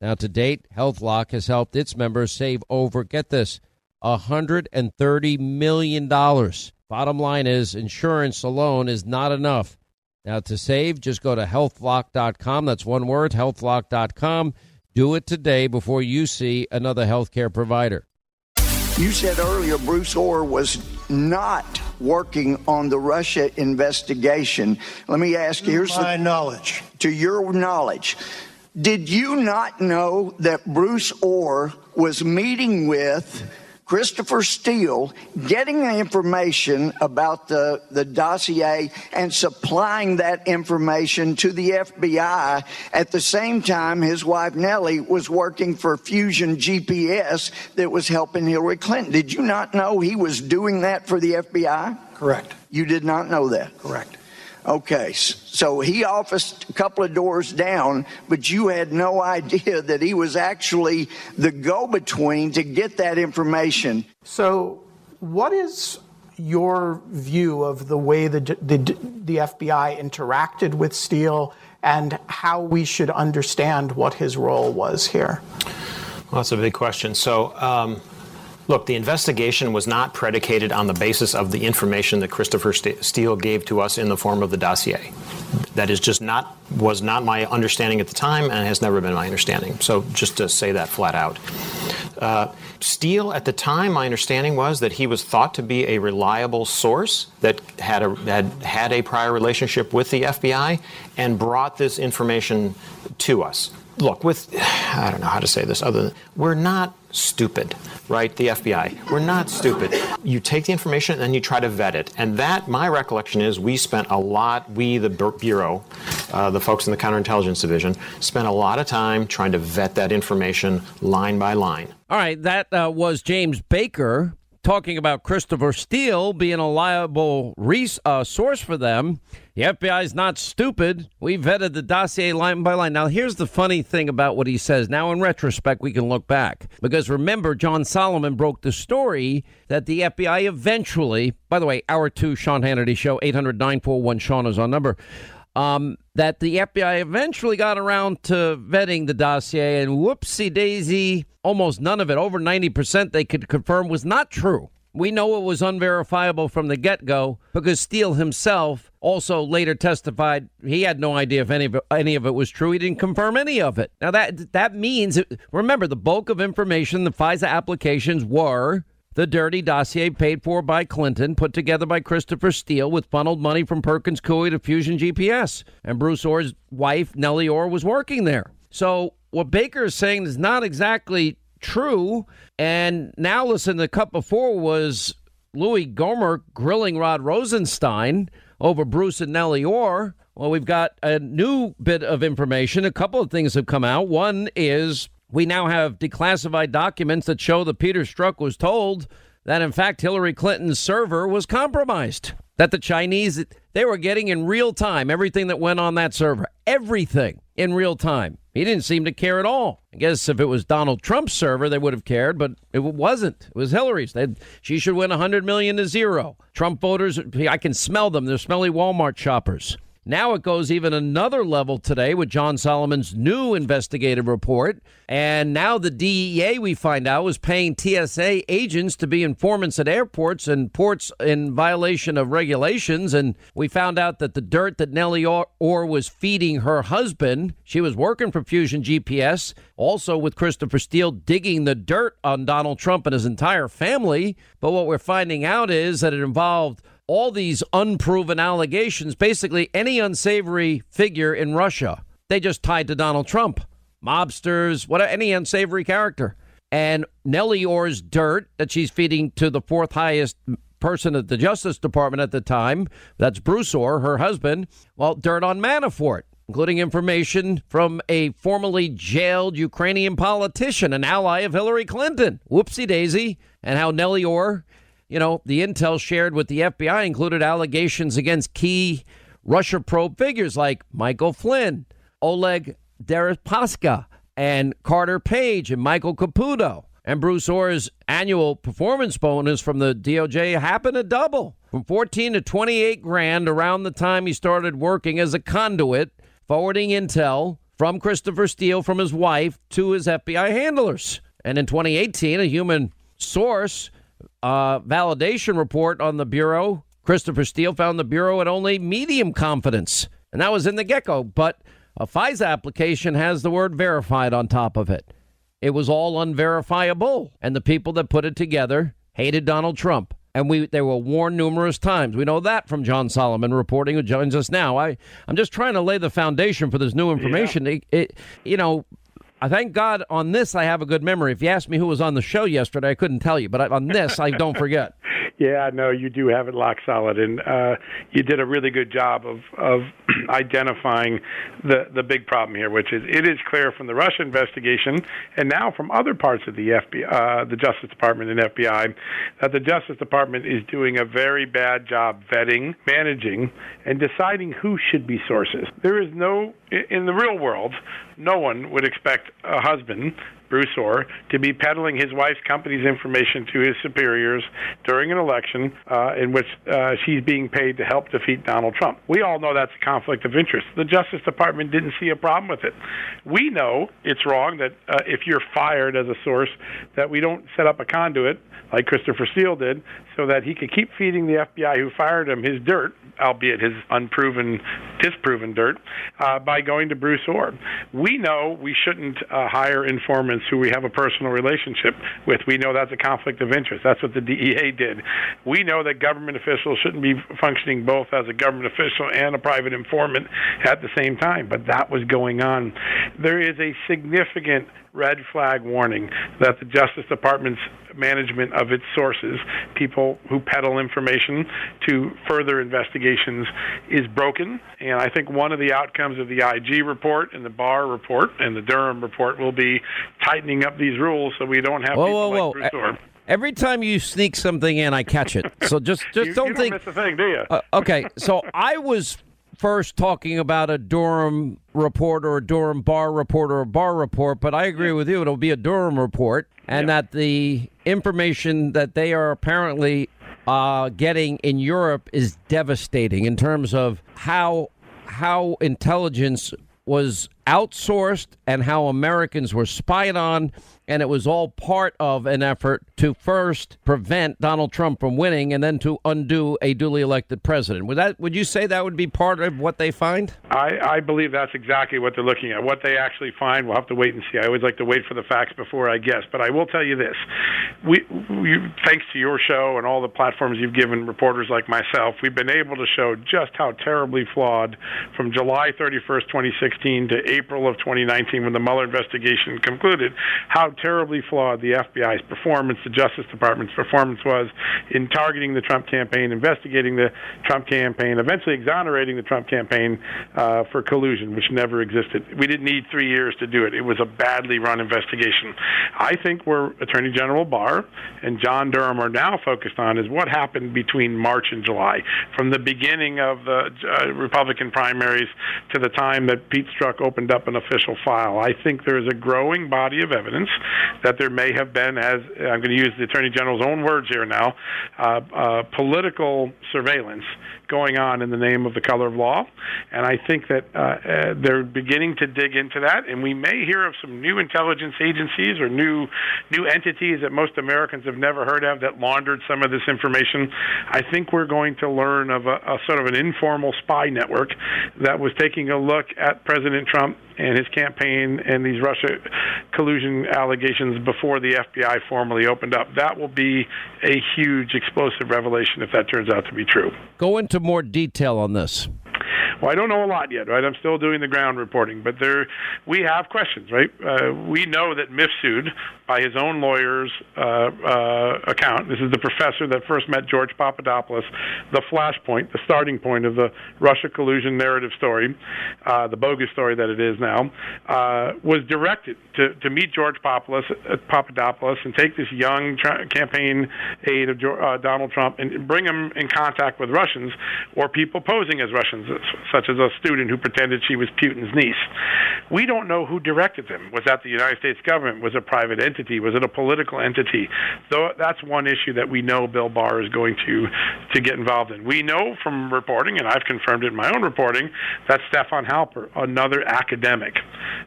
Now, to date, HealthLock has helped its members save over, get this, $130 million. Bottom line is, insurance alone is not enough. Now, to save, just go to healthlock.com. That's one word, healthlock.com. Do it today before you see another healthcare provider. You said earlier Bruce Ohr was not working on the Russia investigation. Let me ask you, here's my the, knowledge. To your knowledge, did you not know that Bruce Ohr was meeting with Christopher Steele, getting the information about the, the dossier and supplying that information to the FBI at the same time his wife Nellie was working for Fusion GPS that was helping Hillary Clinton. Did you not know he was doing that for the FBI? Correct. You did not know that? Correct. Okay, so he officed a couple of doors down, but you had no idea that he was actually the go between to get that information. So, what is your view of the way the, the, the FBI interacted with Steele and how we should understand what his role was here? Well, that's a big question. So, um, Look, the investigation was not predicated on the basis of the information that Christopher Steele gave to us in the form of the dossier. That is just not was not my understanding at the time, and has never been my understanding. So, just to say that flat out. Uh, Steele, at the time, my understanding was that he was thought to be a reliable source that had a, had had a prior relationship with the FBI and brought this information to us. Look, with I don't know how to say this other than we're not stupid, right? The FBI. We're not stupid. You take the information and then you try to vet it. And that, my recollection is, we spent a lot, we, the Bureau, uh, the folks in the Counterintelligence Division, spent a lot of time trying to vet that information line by line. All right, that uh, was James Baker talking about Christopher Steele being a liable res- uh, source for them. The FBI is not stupid. We vetted the dossier line by line. Now, here's the funny thing about what he says. Now, in retrospect, we can look back. Because remember, John Solomon broke the story that the FBI eventually, by the way, our two Sean Hannity show, 800 941 Sean is our number. Um, that the FBI eventually got around to vetting the dossier, and whoopsie daisy, almost none of it, over 90%, they could confirm was not true. We know it was unverifiable from the get go because Steele himself also later testified he had no idea if any of it, any of it was true. He didn't confirm any of it. Now that that means remember the bulk of information the FISA applications were the dirty dossier paid for by Clinton, put together by Christopher Steele with funneled money from Perkins Coie to Fusion GPS. And Bruce Ohr's wife, Nellie Ohr, was working there. So what Baker is saying is not exactly true. And now listen, the cut before was Louis Gohmert grilling Rod Rosenstein over Bruce and Nellie Ohr. Well, we've got a new bit of information. A couple of things have come out. One is we now have declassified documents that show that Peter Strzok was told that, in fact, Hillary Clinton's server was compromised. That the Chinese, they were getting in real time everything that went on that server. Everything in real time. He didn't seem to care at all. I guess if it was Donald Trump's server, they would have cared, but it wasn't. It was Hillary's. They'd, she should win 100 million to zero. Trump voters, I can smell them. They're smelly Walmart shoppers. Now it goes even another level today with John Solomon's new investigative report. And now the DEA, we find out, was paying TSA agents to be informants at airports and ports in violation of regulations. And we found out that the dirt that Nellie Ohr was feeding her husband, she was working for Fusion GPS, also with Christopher Steele digging the dirt on Donald Trump and his entire family. But what we're finding out is that it involved all these unproven allegations, basically any unsavory figure in Russia, they just tied to Donald Trump. Mobsters, what any unsavory character. And Nellie Ohr's dirt that she's feeding to the fourth highest person at the Justice Department at the time, that's Bruce Ohr, her husband, well, dirt on Manafort, including information from a formerly jailed Ukrainian politician, an ally of Hillary Clinton. Whoopsie daisy. And how Nellie Ohr you know, the intel shared with the FBI included allegations against key Russia probe figures like Michael Flynn, Oleg Deripaska, and Carter Page and Michael Caputo. And Bruce Ohr's annual performance bonus from the DOJ happened to double from 14 to 28 grand around the time he started working as a conduit, forwarding intel from Christopher Steele from his wife to his FBI handlers. And in 2018, a human source uh, validation report on the Bureau, Christopher Steele found the Bureau at only medium confidence. And that was in the get go. But a FISA application has the word verified on top of it. It was all unverifiable. And the people that put it together hated Donald Trump. And we they were warned numerous times. We know that from John Solomon reporting, who joins us now. I, I'm just trying to lay the foundation for this new information. Yeah. It, it, you know, I thank God on this I have a good memory. If you asked me who was on the show yesterday, I couldn't tell you, but on this I don't forget. yeah, no, you do have it lock solid, and uh, you did a really good job of of identifying the the big problem here, which is it is clear from the Russia investigation and now from other parts of the FBI, uh, the Justice Department and FBI, that the Justice Department is doing a very bad job vetting, managing, and deciding who should be sources. There is no in the real world, no one would expect a husband Bruce Ohr, to be peddling his wife's company's information to his superiors during an election uh, in which uh, she's being paid to help defeat Donald Trump. We all know that's a conflict of interest. The Justice Department didn't see a problem with it. We know it's wrong that uh, if you're fired as a source, that we don't set up a conduit like Christopher Steele did, so that he could keep feeding the FBI who fired him his dirt, albeit his unproven, disproven dirt, uh, by going to Bruce Ohr. We know we shouldn't uh, hire informants who we have a personal relationship with. We know that's a conflict of interest. That's what the DEA did. We know that government officials shouldn't be functioning both as a government official and a private informant at the same time, but that was going on. There is a significant red flag warning that the Justice Department's management of its sources, people who peddle information to further investigations, is broken. And I think one of the outcomes of the IG report and the Barr report and the Durham report will be tightening up these rules so we don't have whoa, people whoa, like whoa. Bruce Every time you sneak something in, I catch it. So just just you, don't you think. miss a thing, do you? Uh, okay, so I was first talking about a Durham report or a Durham Barr report or a Barr report, but I agree with you. It'll be a Durham report, and that the information that they are apparently uh, getting in Europe is devastating in terms of how how intelligence was outsourced and how Americans were spied on. And it was all part of an effort to first prevent Donald Trump from winning and then to undo a duly elected president. Would that would you say that would be part of what they find? I, I believe that's exactly what they're looking at. What they actually find, we'll have to wait and see. I always like to wait for the facts before I guess. But I will tell you this: we, we thanks to your show and all the platforms you've given reporters like myself, we've been able to show just how terribly flawed, from July 31st, 2016 to April of 2019, when the Mueller investigation concluded, how terribly flawed the FBI's performance, the Justice Department's performance was in targeting the Trump campaign, investigating the Trump campaign, eventually exonerating the Trump campaign uh, for collusion, which never existed. We didn't need three years to do it. It was a badly run investigation. I think where Attorney General Barr and John Durham are now focused on is what happened between March and July, from the beginning of the uh, Republican primaries to the time that Pete Strzok opened up an official file. I think there is a growing body of evidence that there may have been, as I'm going to use the Attorney General's own words here now, uh, uh, political surveillance going on in the name of the color of law. And I think that uh, uh, they're beginning to dig into that, and we may hear of some new intelligence agencies or new new entities that most Americans have never heard of that laundered some of this information. I think we're going to learn of a, a sort of an informal spy network that was taking a look at President Trump and his campaign and these Russia collusion allegations before the FBI formally opened up. That will be a huge explosive revelation if that turns out to be true. Go into more detail on this. Well, I don't know a lot yet, right? I'm still doing the ground reporting, but there we have questions, right? Uh, we know that Mifsud, by his own lawyer's uh, uh, account, this is the professor that first met George Papadopoulos, the flashpoint, the starting point of the Russia collusion narrative story, uh, the bogus story that it is now, uh, was directed to, to meet George Papadopoulos, and take this young campaign aide of uh, Donald Trump and bring him in contact with Russians or people posing as Russians such as a student who pretended she was Putin's niece. We don't know who directed them. Was that the United States government? Was it a private entity? Was it a political entity? So that's one issue that we know Bill Barr is going to to get involved in. We know from reporting, and I've confirmed it in my own reporting, that Stefan Halper, another academic,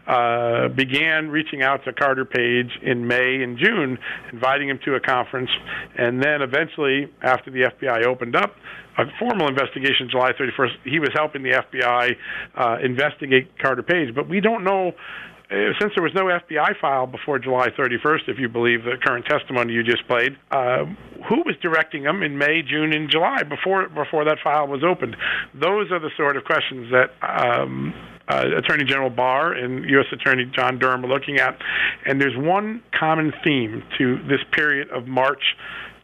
uh, began reaching out to Carter Page in May and June, inviting him to a conference, and then eventually, after the FBI opened up, a formal investigation July 31st. He was helping the FBI uh, investigate Carter Page, but we don't know. Uh, since there was no FBI file before July 31st, if you believe the current testimony you just played, uh, who was directing them in May, June, and July before before that file was opened? Those are the sort of questions that um, uh, Attorney General Barr and U.S. Attorney John Durham are looking at. And there's one common theme to this period of March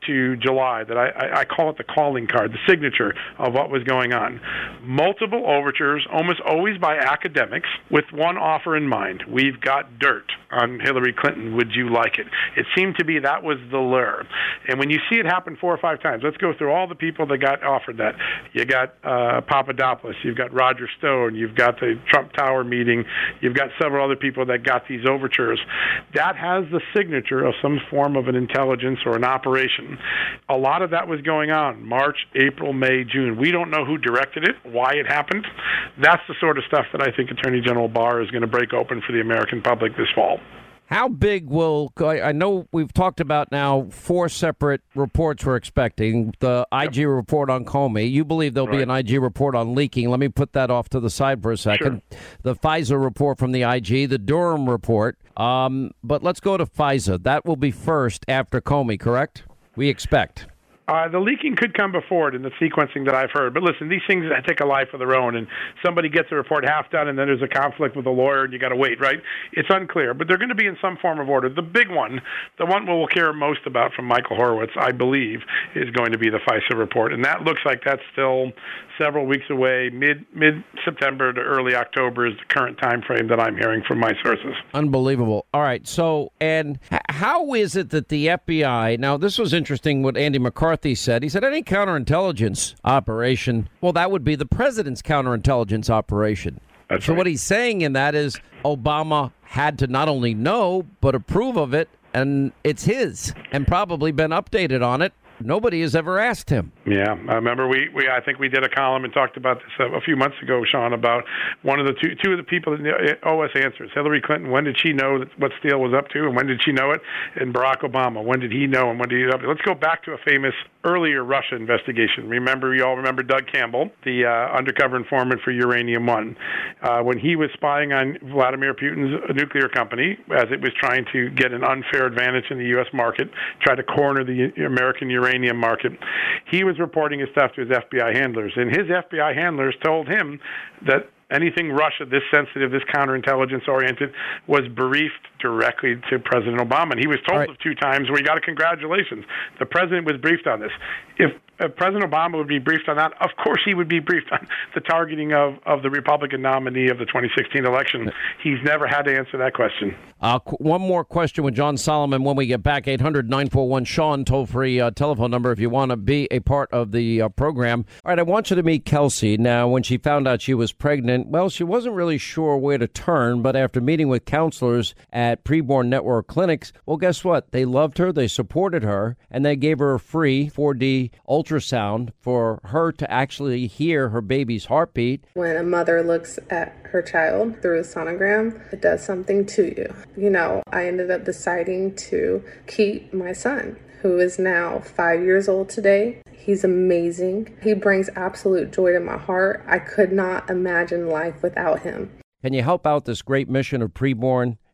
to July that I, I call it the calling card, the signature of what was going on. Multiple overtures, almost always by academics, with one offer in mind. We've got dirt on Hillary Clinton. Would you like it? It seemed to be that was the lure. And when you see it happen four or five times, let's go through all the people that got offered that. You got uh, Papadopoulos, you've got Roger Stone, you've got the Trump Tower meeting, you've got several other people that got these overtures. That has the signature of some form of an intelligence or an operation. A lot of that was going on March, April, May, June. We don't know who directed it, why it happened. That's the sort of stuff that I think Attorney General Barr is going to break open for the American public this fall. How big will I know we've talked about now four separate reports we're expecting. The IG yep. report on Comey. You believe there'll right. be an IG report on leaking. Let me put that off to the side for a second. Sure. The FISA report from the IG, the Durham report. Um, but let's go to FISA. That will be first after Comey, correct? We expect. Uh, the leaking could come before it in the sequencing that I've heard. But listen, these things take a life of their own, and somebody gets a report half done, and then there's a conflict with a lawyer, and you got to wait, right? It's unclear, but they're going to be in some form of order. The big one, the one we'll care most about from Michael Horowitz, I believe, is going to be the FISA report, and that looks like that's still several weeks away. Mid mid September to early October is the current time frame that I'm hearing from my sources. Unbelievable. All right, so and how is it that the FBI? Now, this was interesting. What Andy McCarthy McCarthy said. He said any counterintelligence operation, well, that would be the president's counterintelligence operation. That's so right. what he's saying in that is Obama had to not only know but approve of it, and it's his, and probably been updated on it Nobody has ever asked him. Yeah, I remember we, we I think we did a column and talked about this a, a few months ago, Sean, about one of the two two of the people that owe us uh, answers. Hillary Clinton, when did she know that, what Steele was up to, and when did she know it? And Barack Obama, when did he know, and when did he know? Let's go back to a famous earlier Russia investigation. Remember, you all remember Doug Campbell, the uh, undercover informant for Uranium One, uh, when he was spying on Vladimir Putin's nuclear company as it was trying to get an unfair advantage in the U.S. market, try to corner the American uranium market. He was reporting his stuff to his FBI handlers, and his FBI handlers told him that anything Russia this sensitive, this counterintelligence oriented, was briefed directly to President Obama. And he was told right. of two times where he got a congratulations. The president was briefed on this. If uh, President Obama would be briefed on that, of course he would be briefed on the targeting of, of the Republican nominee of the 2016 election. He's never had to answer that question. Uh, one more question with John Solomon when we get back. 800 941 Sean, toll free uh, telephone number if you want to be a part of the uh, program. All right, I want you to meet Kelsey. Now, when she found out she was pregnant, well, she wasn't really sure where to turn, but after meeting with counselors at Preborn Network clinics, well, guess what? They loved her, they supported her, and they gave her a free 4D ultrasound for her to actually hear her baby's heartbeat. When a mother looks at her child through a sonogram, it does something to you. You know, I ended up deciding to keep my son, who is now five years old today. He's amazing. He brings absolute joy to my heart. I could not imagine life without him. Can you help out this great mission of preborn?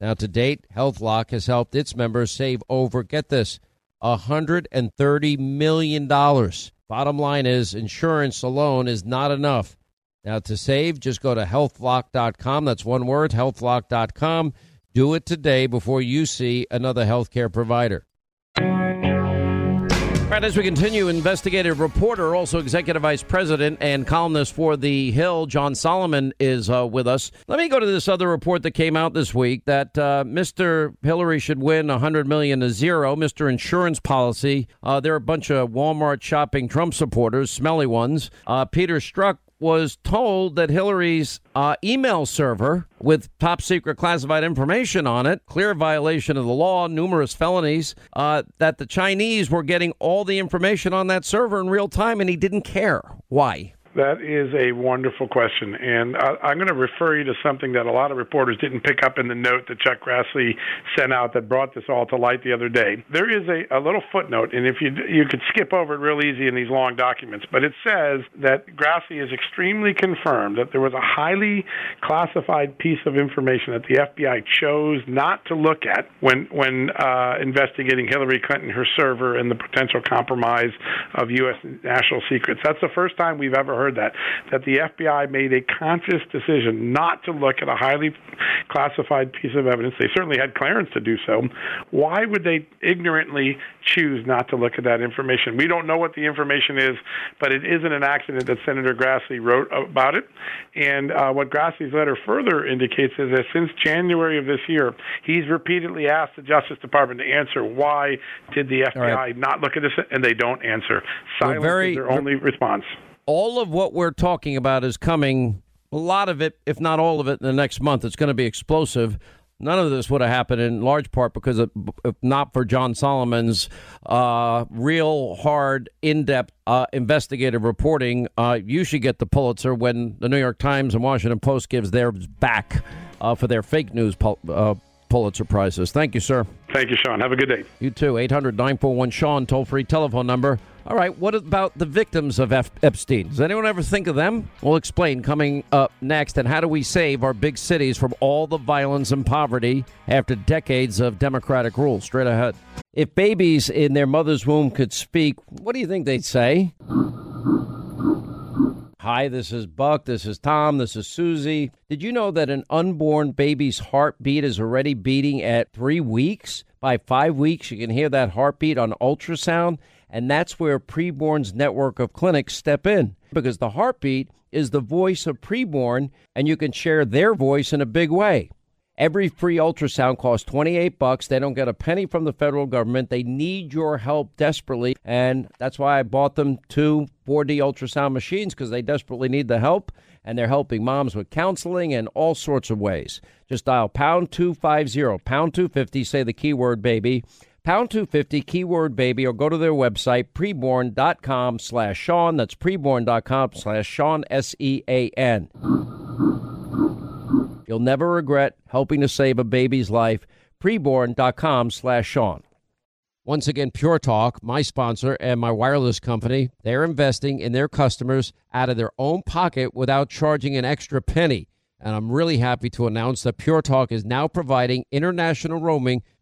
Now, to date, HealthLock has helped its members save over, get this, $130 million. Bottom line is, insurance alone is not enough. Now, to save, just go to healthlock.com. That's one word, healthlock.com. Do it today before you see another healthcare provider. Right, as we continue, investigative reporter, also executive vice president and columnist for The Hill, John Solomon, is uh, with us. Let me go to this other report that came out this week that uh, Mr. Hillary should win 100 million to zero. Mr. Insurance Policy. Uh, there are a bunch of Walmart shopping Trump supporters, smelly ones. Uh, Peter Strzok was told that Hillary's uh, email server with top secret classified information on it, clear violation of the law, numerous felonies, uh, that the Chinese were getting all the information on that server in real time and he didn't care. Why? That is a wonderful question. And I, am going to refer you to something that a lot of reporters didn't pick up in the note that Chuck Grassley sent out that brought this all to light the other day. There is a, a little footnote, and if you you could skip over it real easy in these long documents, but it says that Grassley is extremely confirmed that there was a highly classified piece of information that the FBI chose not to look at when when uh, investigating Hillary Clinton, her server, and the potential compromise of U.S. national secrets. That's the first time we've ever heard that that the FBI made a conscious decision not to look at a highly classified piece of evidence. They certainly had clearance to do so. Why would they ignorantly choose not to look at that information? We don't know what the information is, but it isn't an accident that Senator Grassley wrote about it. And uh, what Grassley's letter further indicates is that since January of this year, he's repeatedly asked the Justice Department to answer why did the FBI right. not look at this, and they don't answer. Silence very, is their only response all of what we're talking about is coming, a lot of it, if not all of it, in the next month. It's going to be explosive. None of this would have happened in large part because of, if not for John Solomon's uh, real hard, in depth uh, investigative reporting. Uh, you should get the Pulitzer when the New York Times and Washington Post gives theirs back uh, for their fake news pul- uh, Pulitzer Prizes. Thank you, sir. Thank you, Sean. Have a good day. You too. 800 941 Sean, toll free telephone number. All right, what about the victims of F- Epstein? Does anyone ever think of them? We'll explain coming up next. And how do we save our big cities from all the violence and poverty after decades of Democratic rule? Straight ahead. If babies in their mother's womb could speak, what do you think they'd say? Hi, this is Buck. This is Tom. This is Susie. Did you know that an unborn baby's heartbeat is already beating at three weeks? By five weeks, you can hear that heartbeat on ultrasound. And that's where Preborn's network of clinics step in because the heartbeat is the voice of preborn and you can share their voice in a big way. Every free ultrasound costs 28 bucks. They don't get a penny from the federal government. They need your help desperately, and that's why I bought them two 4D ultrasound machines because they desperately need the help, and they're helping moms with counseling and all sorts of ways. Just dial pound 250, pound 250, say the keyword baby pound 250 keyword baby or go to their website preborn.com slash sean. That's preborn.com slash sean s-e-a-n you'll never regret helping to save a baby's life. Preborn.com slash sean. Once again pure talk my sponsor and my wireless company they're investing in their customers out of their own pocket without charging an extra penny. And I'm really happy to announce that Pure Talk is now providing international roaming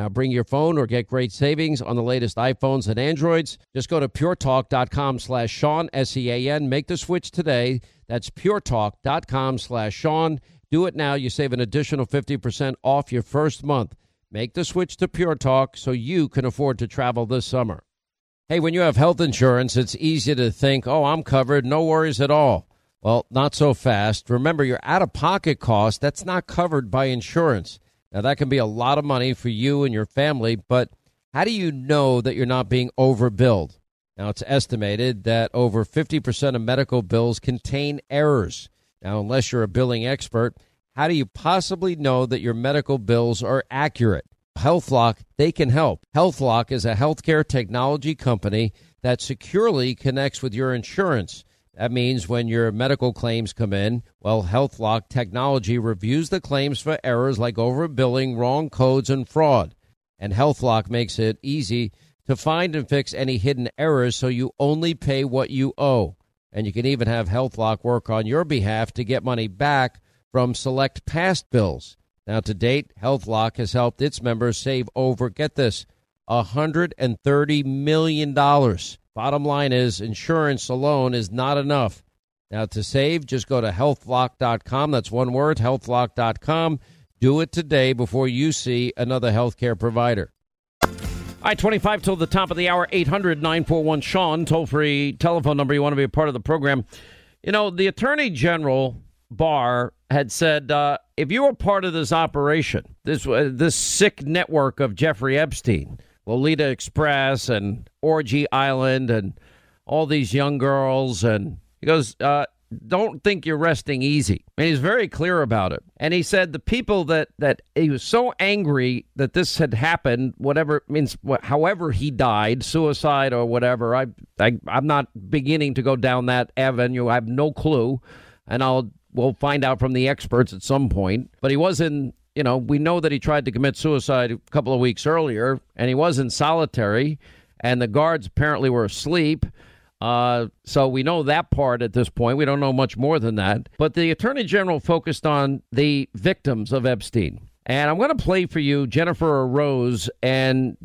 Now bring your phone or get great savings on the latest iPhones and Androids. Just go to puretalk.com slash Sean, S-E-A-N. Make the switch today. That's puretalk.com slash Sean. Do it now. You save an additional 50% off your first month. Make the switch to Pure Talk so you can afford to travel this summer. Hey, when you have health insurance, it's easy to think, oh, I'm covered, no worries at all. Well, not so fast. Remember, your out of pocket cost, that's not covered by insurance. Now, that can be a lot of money for you and your family, but how do you know that you're not being overbilled? Now, it's estimated that over 50% of medical bills contain errors. Now, unless you're a billing expert, how do you possibly know that your medical bills are accurate? HealthLock, they can help. HealthLock is a healthcare technology company that securely connects with your insurance. That means when your medical claims come in, well, HealthLock technology reviews the claims for errors like overbilling, wrong codes, and fraud. And HealthLock makes it easy to find and fix any hidden errors so you only pay what you owe. And you can even have HealthLock work on your behalf to get money back from select past bills. Now, to date, HealthLock has helped its members save over, get this, $130 million. Bottom line is, insurance alone is not enough. Now, to save, just go to healthlock.com. That's one word, healthlock.com. Do it today before you see another healthcare provider. All right, 25 till the top of the hour, 800 941 Sean, toll free telephone number. You want to be a part of the program. You know, the Attorney General Barr had said uh, if you were part of this operation, this, uh, this sick network of Jeffrey Epstein, Lolita Express and Orgy Island and all these young girls, and he goes, uh, don't think you're resting easy. And he's very clear about it. And he said the people that that he was so angry that this had happened, whatever means, however he died, suicide or whatever. I, I I'm not beginning to go down that avenue. I have no clue, and I'll we'll find out from the experts at some point. But he was in. You know, we know that he tried to commit suicide a couple of weeks earlier, and he was in solitary, and the guards apparently were asleep. Uh, so we know that part at this point. We don't know much more than that. But the Attorney General focused on the victims of Epstein. And I'm going to play for you Jennifer Rose. And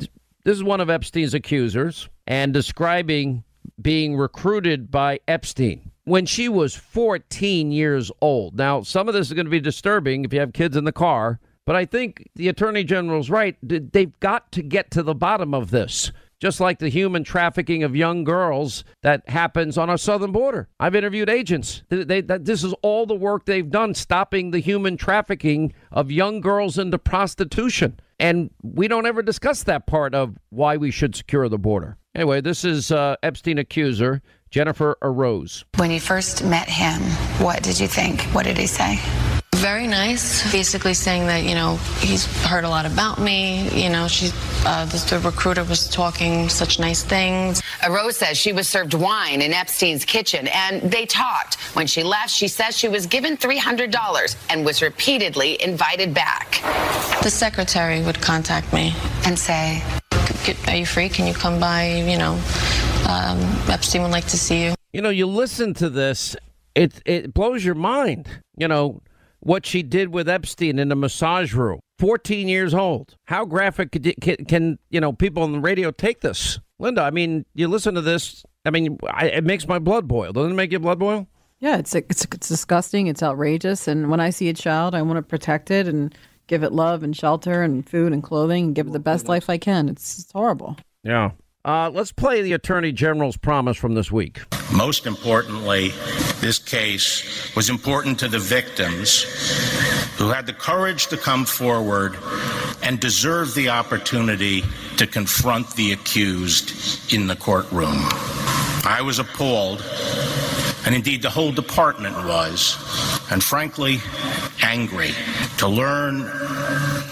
this is one of Epstein's accusers and describing being recruited by Epstein when she was 14 years old. Now, some of this is going to be disturbing if you have kids in the car. But I think the Attorney General's right. They've got to get to the bottom of this just like the human trafficking of young girls that happens on our southern border. I've interviewed agents. They, they, this is all the work they've done stopping the human trafficking of young girls into prostitution. And we don't ever discuss that part of why we should secure the border. Anyway, this is uh, Epstein accuser Jennifer Araoz. When you first met him, what did you think? What did he say? Very nice. Basically saying that, you know, he's heard a lot about me. You know, she, uh, the, the, recruiter was talking such nice things. Rose says she was served wine in Epstein's kitchen and they talked. When she left, she says she was given $300 and was repeatedly invited back. The secretary would contact me and say, Are you free? Can you come by? You know, um, Epstein would like to see you. You know, you listen to this, it, it blows your mind. You know, what she did with Epstein in the massage room. 14 years old. How graphic can, can, you know people on the radio take this? Linda, I mean, you listen to this. I mean, I, it makes my blood boil. Doesn't it make your blood boil? Yeah, it's, it's it's disgusting. It's outrageous. And when I see a child, I want to protect it and give it love and shelter and food and clothing and give it the best life I can. It's, it's horrible. Yeah. Uh, let's play the Attorney General's promise from this week. Most importantly, this case was important to the victims who had the courage to come forward and deserve the opportunity to confront the accused in the courtroom. I was appalled, and indeed the whole department was, and frankly, angry to learn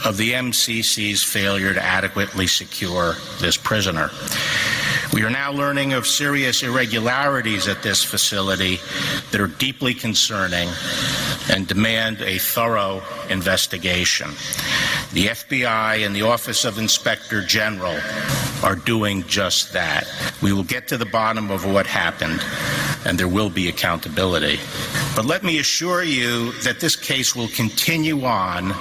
of the MCC's failure to adequately secure this prisoner. We are now learning of serious irregularities at this facility that are deeply concerning and demand a thorough investigation. The FBI and the Office of Inspector General are doing just that. We will get to the bottom of what happened, and there will be accountability. But let me assure you that this case will continue on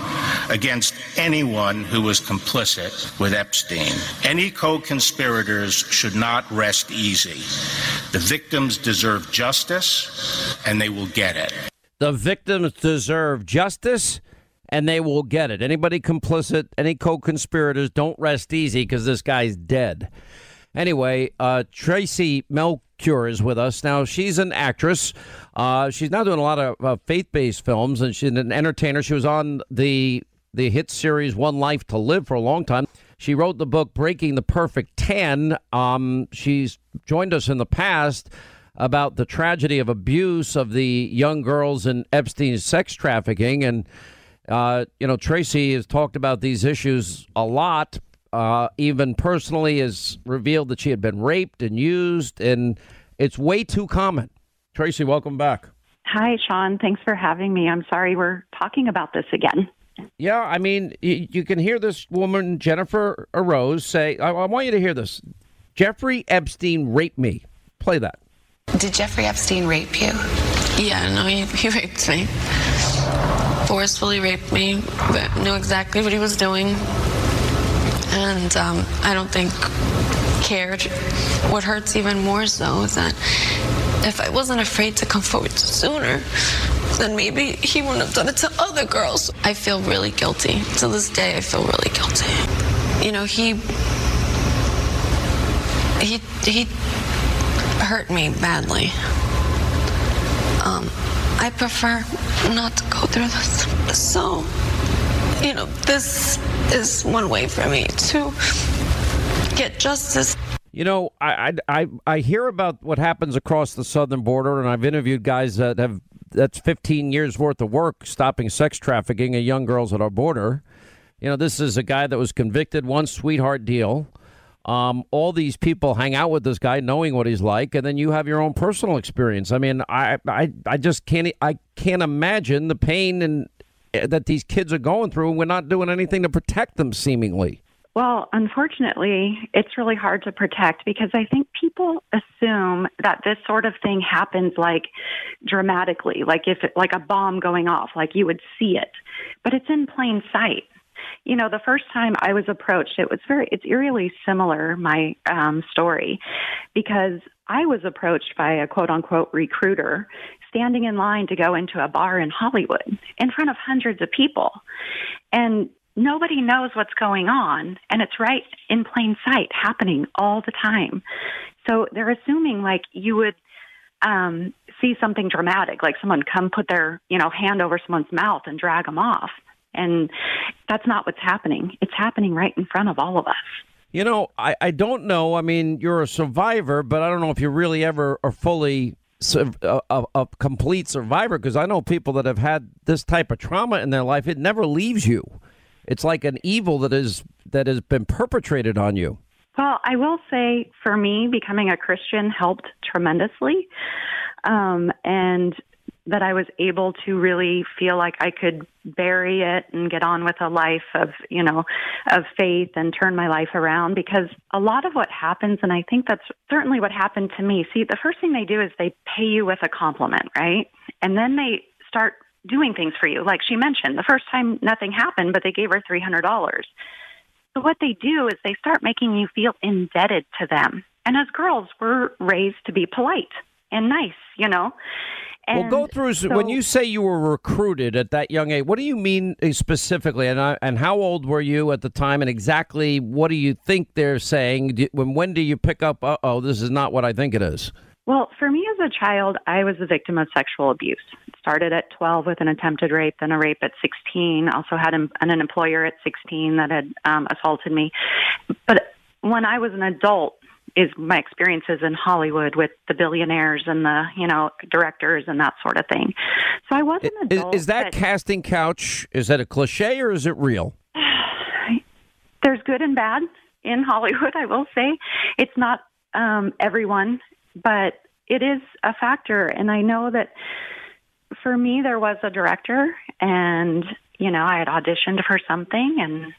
against anyone who was complicit with Epstein. Any co conspirators should not rest easy. The victims deserve justice, and they will get it. The victims deserve justice and they will get it. Anybody complicit, any co conspirators, don't rest easy because this guy's dead. Anyway, uh, Tracy Melchior is with us. Now, she's an actress. Uh, she's now doing a lot of uh, faith based films, and she's an entertainer. She was on the, the hit series One Life to Live for a long time. She wrote the book Breaking the Perfect 10. Um, she's joined us in the past about the tragedy of abuse of the young girls in Epstein's sex trafficking. And, uh, you know, Tracy has talked about these issues a lot uh, even personally has revealed that she had been raped and used, and it's way too common. Tracy, welcome back. Hi, Sean. Thanks for having me. I'm sorry we're talking about this again. Yeah, I mean, you, you can hear this woman, Jennifer Araoz, say, I, I want you to hear this. Jeffrey Epstein raped me. Play that. Did Jeffrey Epstein rape you? Yeah, no, he, he raped me. Forcefully raped me, but knew exactly what he was doing. And um, I don't think cared. What hurts even more so is that if I wasn't afraid to come forward sooner, then maybe he wouldn't have done it to other girls. I feel really guilty. To this day, I feel really guilty. You know, he he he hurt me badly. Um, I prefer not to go through this. So, you know, this is one way for me to get justice. You know, I, I I hear about what happens across the southern border, and I've interviewed guys that have that's 15 years worth of work stopping sex trafficking of young girls at our border. You know, this is a guy that was convicted, one sweetheart deal. Um, all these people hang out with this guy, knowing what he's like, and then you have your own personal experience. I mean, I I, I just can't I can't imagine the pain and that these kids are going through, and we're not doing anything to protect them, seemingly. Well, unfortunately, it's really hard to protect because I think people assume that this sort of thing happens like dramatically, like if it, like a bomb going off, like you would see it. But it's in plain sight. You know, the first time I was approached, it was very it's eerily similar my um story because I was approached by a quote unquote recruiter standing in line to go into a bar in Hollywood in front of hundreds of people. And nobody knows what's going on and it's right in plain sight happening all the time. So they're assuming like you would um see something dramatic like someone come put their you know hand over someone's mouth and drag them off. And that's not what's happening. It's happening right in front of all of us You know, I, I don't know. I mean, you're a survivor, but I don't know if you really ever are fully a, a, a complete survivor because I know people that have had this type of trauma in their life. It never leaves you. It's like an evil that is that has been perpetrated on you. Well, I will say for me, becoming a Christian helped tremendously. Um, and that I was able to really feel like I could bury it and get on with a life of, you know, of faith and turn my life around because a lot of what happens, and I think that's certainly what happened to me. See, the first thing they do is they pay you with a compliment, right? And then they start doing things for you. Like she mentioned, the first time nothing happened, but they gave her $300. So what they do is they start making you feel indebted to them. And as girls, we're raised to be polite and nice, you know. And well, go through so, when you say you were recruited at that young age. What do you mean uh, specifically? And I, and how old were you at the time? And exactly what do you think they're saying? Do, when when do you pick up? Uh oh, this is not what I think it is. Well, for me as a child, I was a victim of sexual abuse. It started at 12 with an attempted rape, then a rape at 16. Also had an, an employer at 16 that had um, assaulted me. But when I was an adult, is my experiences in Hollywood with the billionaires and the you know directors and that sort of thing. So I was an Is, adult. is that casting couch? Is that a cliche or is it real? there's good and bad in Hollywood. I will say it's not um, everyone, but it is a factor. And I know that for me, there was a director, and you know, I had auditioned for something, and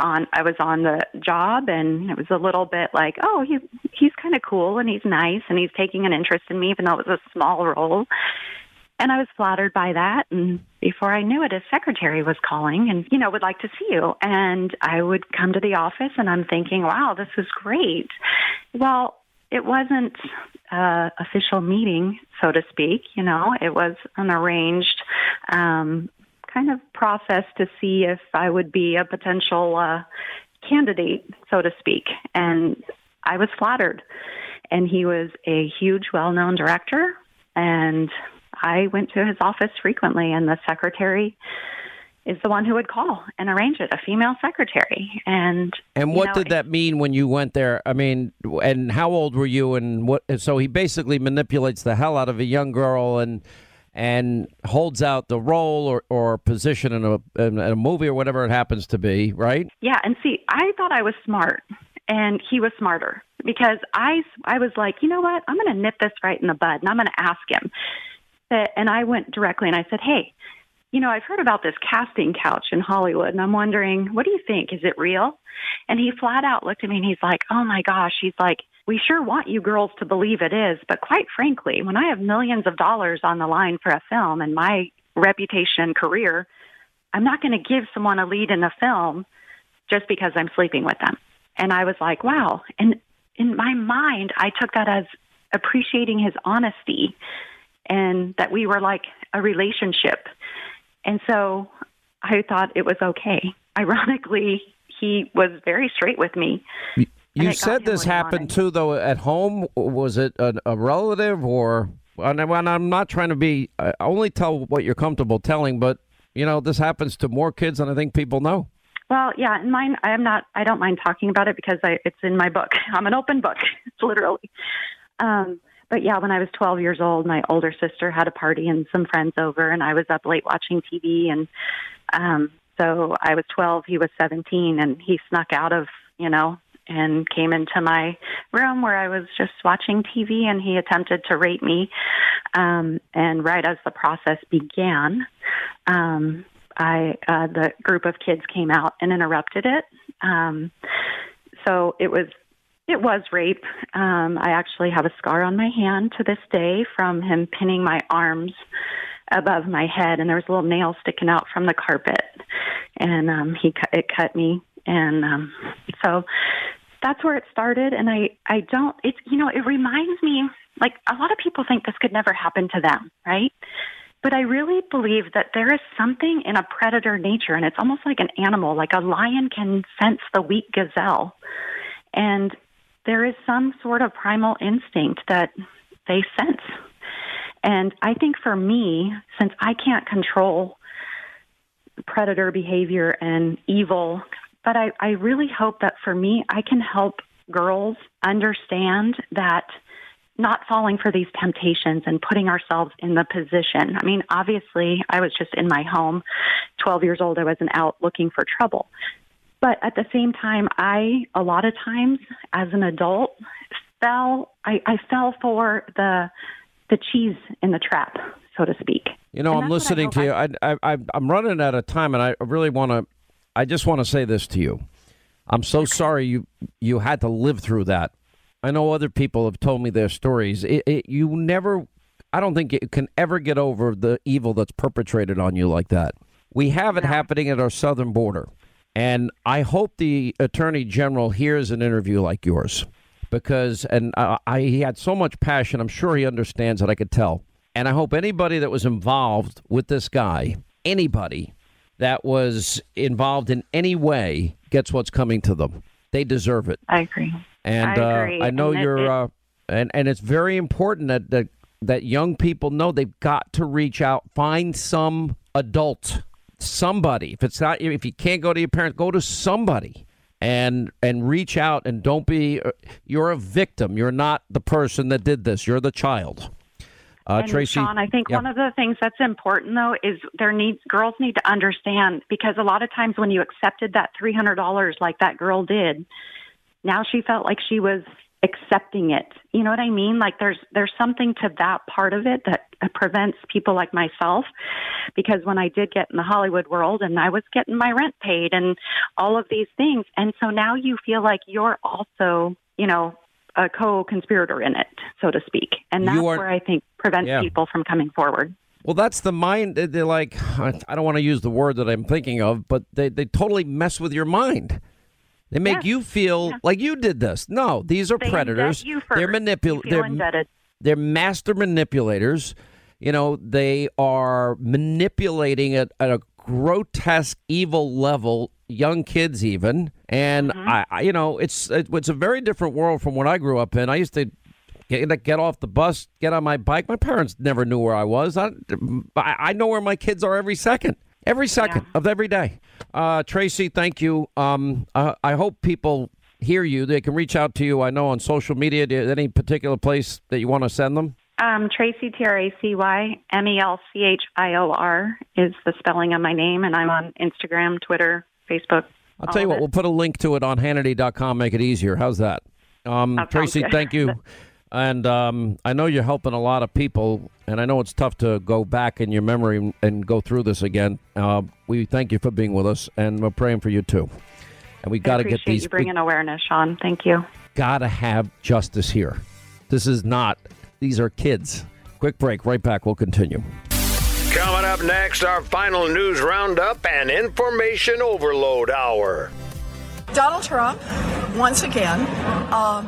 on I was on the job, and it was a little bit like, oh, he he's kind of cool, and he's nice, and he's taking an interest in me, even though it was a small role. And I was flattered by that. And before I knew it, his secretary was calling and, you know, would like to see you. And I would come to the office and I'm thinking, wow, this is great. Well, it wasn't a official meeting, so to speak. You know, it was an arranged um, kind of process to see if I would be a potential uh, candidate, so to speak. And I was flattered. And he was a huge, well known director. And I went to his office frequently, and the secretary is the one who would call and arrange it, a female secretary. And And you what know, did that mean when you went there? I mean, and how old were you? And what? So he basically manipulates the hell out of a young girl and and holds out the role or, or position in a in a movie or whatever it happens to be, right? Yeah, and see, I thought I was smart, and he was smarter because I I was like, you know what, I'm going to nip this right in the bud, and I'm going to ask him. And I went directly and I said, hey, you know, I've heard about this casting couch in Hollywood, and I'm wondering, what do you think? Is it real? And he flat out looked at me and he's like, oh my gosh, he's like, we sure want you girls to believe it is, but quite frankly, when I have millions of dollars on the line for a film and my reputation and career, I'm not going to give someone a lead in a film just because I'm sleeping with them. And I was like, wow. And in my mind, I took that as appreciating his honesty and that we were like a relationship. And so I thought it was okay. Ironically, he was very straight with me. You said this happened too, though, at home. Was it a, a relative or? And I'm not trying to be. I only tell what you're comfortable telling, but you know this happens to more kids than I think people know. Well, yeah, and mine. I am not. I don't mind talking about it because I, it's in my book. I'm an open book, literally. Um, but yeah, when I was 12 years old, my older sister had a party and some friends over, and I was up late watching TV. And um, so I was 12, he was 17, and he snuck out of, you know, and came into my room where I was just watching TV, and he attempted to rape me. Um, and right as the process began, um, I uh, the group of kids came out and interrupted it. Um, so it was it was rape. Um, I actually have a scar on my hand to this day from him pinning my arms above my head, and there was a little nail sticking out from the carpet, and um, he it cut me, and um, so that's where it started. And I I don't it's you know it reminds me like a lot of people think this could never happen to them, right? But I really believe that there is something in a predator nature, and it's almost like an animal, like a lion can sense the weak gazelle. And there is some sort of primal instinct that they sense. And I think for me, since I can't control predator behavior and evil, but I, I really hope that for me, I can help girls understand that not falling for these temptations and putting ourselves in the position. I mean, obviously, I was just in my home, 12 years old, I wasn't out looking for trouble. But at the same time, I, a lot of times as an adult, fell, I, I fell for the, the cheese in the trap, so to speak. You know, And I'm listening to you. I, I, I'm running out of time, and I really want to. I just want to say this to you. I'm so sorry you you had to live through that. I know other people have told me their stories. It, it, you never. I don't think you can ever get over the evil that's perpetrated on you like that. We have it happening at our southern border, and I hope the attorney general hears an interview like yours because and I, I he had so much passion. I'm sure he understands it. I could tell. And I hope anybody that was involved with this guy, anybody that was involved in any way, gets what's coming to them. They deserve it. I agree. And I uh, agree. I know And you're, it- uh, and and it's very important that that that young people know they've got to reach out, find some adult, somebody. If it's not, if you can't go to your parents, go to somebody. And and reach out and don't be. uh, You're a victim. You're not the person that did this. You're the child. Uh, and Tracy, Sean, I think yeah. one of the things that's important though is there needs girls need to understand because a lot of times when you accepted that three hundred dollars like that girl did, now she felt like she was accepting it. You know what I mean? Like there's there's something to that part of it that prevents people like myself because when I did get in the Hollywood world and I was getting my rent paid and all of these things and so now you feel like you're also, you know, a co-conspirator in it, so to speak. And that's where I think prevents Yeah. people from coming forward. Well, that's the mind. Uh, they're like, I don't want to use the word that I'm thinking of, but they, they totally mess with your mind. They make you feel like you did this. No, these are They predators. they're first. manipul- they're, indebted. they're master manipulators. You know, they are manipulating at, at a grotesque, evil level, young kids even. And Mm-hmm. I, I, you know, it's it, it's a very different world from what I grew up in. I used to get get off the bus, get on my bike. My parents never knew where I was. I I know where my kids are every second, every second of every day. Uh, Tracy, thank you. Um, I, I hope people hear you. They can reach out to you. I know on social media. Do you- Any particular place that you want to send them? Um, Tracy T R A C Y M E L C H I O R is the spelling of my name, and I'm on Instagram, Twitter, Facebook. I'll tell you what. We'll put a link to it on Hannity.com. Make it easier. How's that? Um, That Tracy, thank you. And um, I know you're helping a lot of people, and I know it's tough to go back in your memory and go through this again. Uh, we thank you for being with us, and we're praying for you too. And we got to get these. you bringing awareness, Sean. Thank you. got to have justice here. This is not, these are kids. Quick break, right back. We'll continue. Coming up next, our final news roundup and information overload hour. Donald Trump, once again, uh,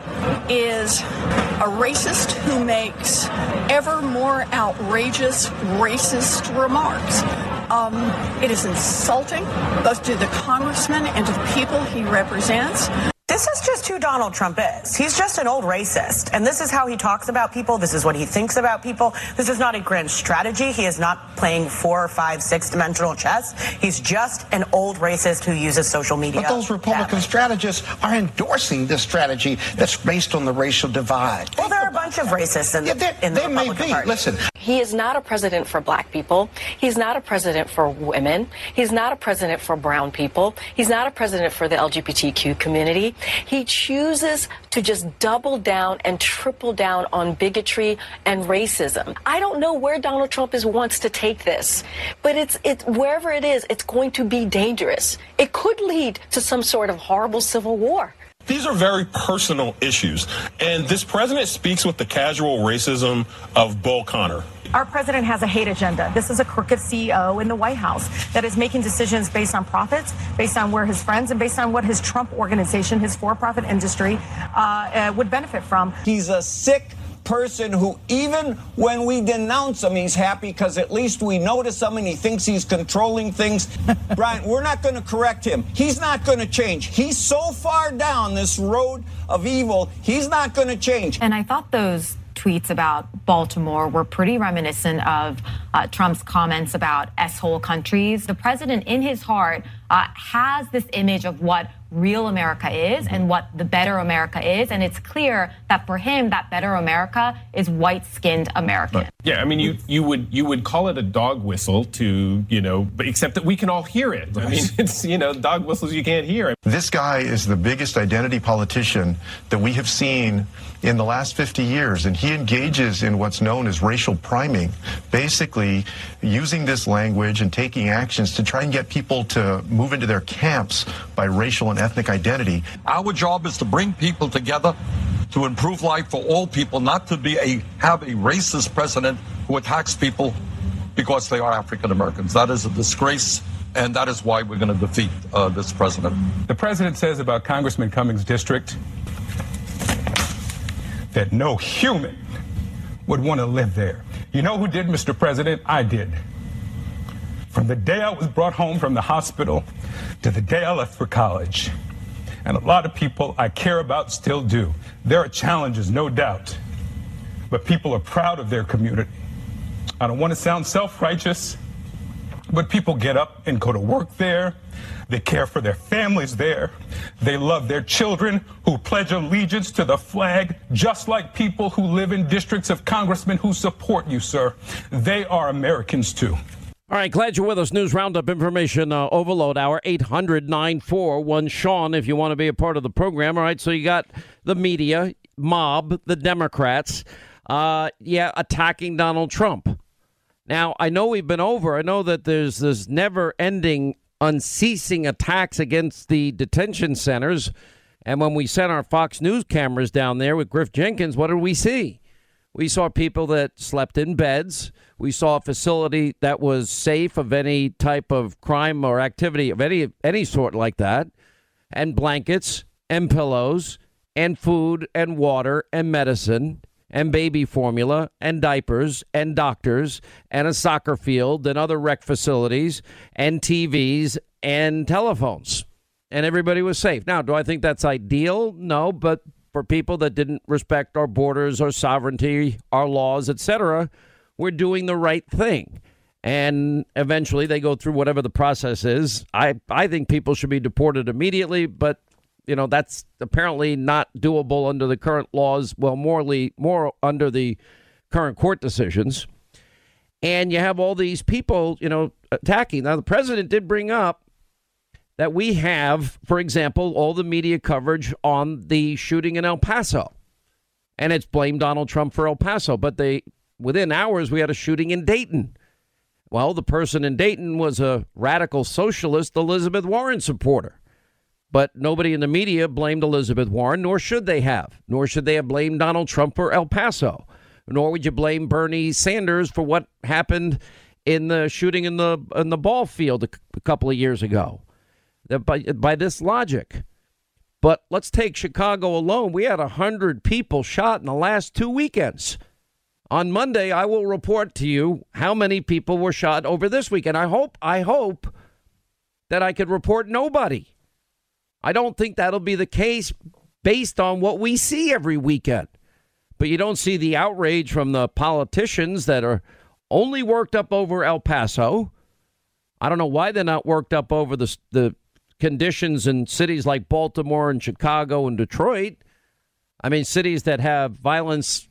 is a racist who makes ever more outrageous racist remarks. Um, it is insulting both to the congressman and to the people he represents. This is just who Donald Trump is. He's just an old racist. And this is how he talks about people. This is what he thinks about people. This is not a grand strategy. He is not playing four, five, six dimensional chess. He's just an old racist who uses social media. But those Republican badly. strategists are endorsing this strategy that's based on the racial divide. Well, there are a bunch of racists in the, in the they may be. Party. Listen, He is not a president for black people. He's not a president for women. He's not a president for brown people. He's not a president for the LGBTQ community. He chooses to just double down and triple down on bigotry and racism. I don't know where Donald Trump is wants to take this, but it's it's wherever it is, it's going to be dangerous. It could lead to some sort of horrible civil war. These are very personal issues. And this president speaks with the casual racism of Bull Connor. Our president has a hate agenda. This is a crooked CEO in the White House that is making decisions based on profits, based on where his friends, and based on what his Trump organization, his for profit industry, uh, uh, would benefit from. He's a sick person who, even when we denounce him, he's happy because at least we notice him and he thinks he's controlling things. Brian, we're not going to correct him. He's not going to change. He's so far down this road of evil, he's not going to change. And I thought those tweets about Baltimore were pretty reminiscent of uh, Trump's comments about S-hole countries. The president, in his heart, uh, has this image of what real America is and what the better America is. And it's clear that for him, that better America is white skinned American. Yeah, I mean, you you would you would call it a dog whistle to you know, but except that we can all hear it. I mean, it's you know, dog whistles you can't hear. This guy is the biggest identity politician that we have seen in the last 50 years, and he engages in what's known as racial priming, basically using this language and taking actions to try and get people to move into their camps by racial and ethnic identity. Our job is to bring people together to improve life for all people, not to be a have a racist president who attacks people because they are African Americans. That is a disgrace, and that is why we're going to defeat uh, this president. The president says about Congressman Cummings' district that no human would want to live there. You know who did, Mr. President? I did. From the day I was brought home from the hospital to the day I left for college. And a lot of people I care about still do. There are challenges, no doubt. But people are proud of their community. I don't want to sound self righteous, but people get up and go to work there. They care for their families there. They love their children who pledge allegiance to the flag, just like people who live in districts of congressmen who support you, sir. They are Americans too. All right, glad you're with us. News Roundup Information uh, Overload Hour, 800 941 Sean, if you want to be a part of the program. All right, so you got the media, mob, the Democrats, uh, yeah, attacking Donald Trump. Now, I know we've been over, I know that there's this never ending, unceasing attacks against the detention centers. And when we sent our Fox News cameras down there with Griff Jenkins, what did we see? We saw people that slept in beds. We saw a facility that was safe of any type of crime or activity of any any sort like that, and blankets and pillows and food and water and medicine and baby formula and diapers and doctors and a soccer field and other rec facilities and TVs and telephones. And everybody was safe. Now, do I think that's ideal? No, but for people that didn't respect our borders, our sovereignty, our laws, etc., we're doing the right thing. And eventually they go through whatever the process is. I, I think people should be deported immediately, but you know that's apparently not doable under the current laws. Well, morally, more under the current court decisions. And you have all these people, you know, attacking. Now, the president did bring up that we have, for example, all the media coverage on the shooting in El Paso, and it's blamed Donald Trump for El Paso. But they, within hours, we had a shooting in Dayton. Well, the person in Dayton was a radical socialist, Elizabeth Warren supporter. But nobody in the media blamed Elizabeth Warren, nor should they have. Nor should they have blamed Donald Trump for El Paso. Nor would you blame Bernie Sanders for what happened in the shooting in the in the ball field a, a couple of years ago. By, by this logic. But let's take Chicago alone. We had 100 people shot in the last two weekends. On Monday, I will report to you how many people were shot over this weekend. I hope, I hope that I could report nobody. I don't think that'll be the case based on what we see every weekend. But you don't see the outrage from the politicians that are only worked up over El Paso. I don't know why they're not worked up over the, the conditions in cities like Baltimore and Chicago and Detroit. I mean, cities that have violence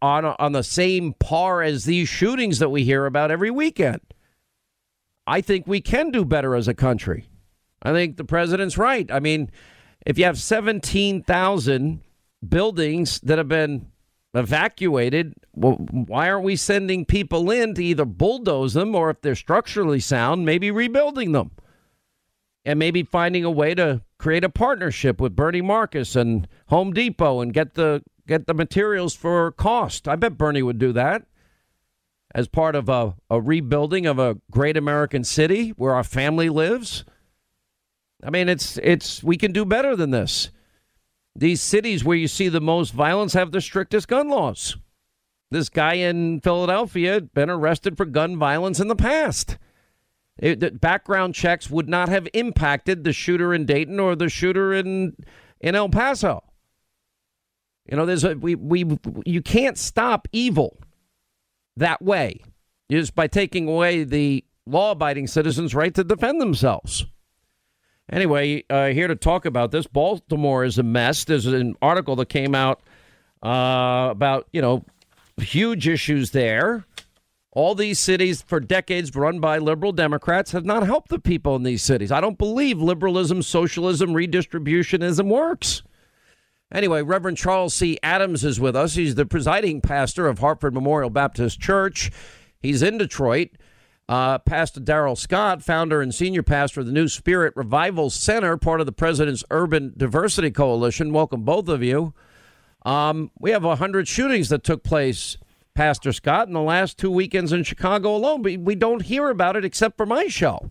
on on the same par as these shootings that we hear about every weekend. I think we can do better as a country. I think the president's right. I mean, if you have 17,000 buildings that have been evacuated, well, why aren't we sending people in to either bulldoze them or if they're structurally sound, maybe rebuilding them? And maybe finding a way to create a partnership with Bernie Marcus and Home Depot and get the get the materials for cost. I bet Bernie would do that as part of a, a rebuilding of a great American city where our family lives. I mean, it's it's we can do better than this. These cities where you see the most violence have the strictest gun laws. This guy in Philadelphia had been arrested for gun violence in the past. It, the background checks would not have impacted the shooter in Dayton or the shooter in in El Paso. You know, there's a we we you can't stop evil that way just by taking away the law-abiding citizens' right to defend themselves. Anyway, uh, here to talk about this, Baltimore is a mess. There's an article that came out uh, about you know huge issues there. All these cities for decades run by liberal Democrats have not helped the people in these cities. I don't believe liberalism, socialism, redistributionism works. Anyway, Reverend Charles C. Adams is with us. He's the presiding pastor of Hartford Memorial Baptist Church. He's in Detroit. Uh, pastor Darrell Scott, founder and senior pastor of the New Spirit Revival Center, part of the President's Urban Diversity Coalition. Welcome, both of you. Um, we have 100 shootings that took place, Pastor Scott, in the last two weekends in Chicago alone, but we don't hear about it except for my show.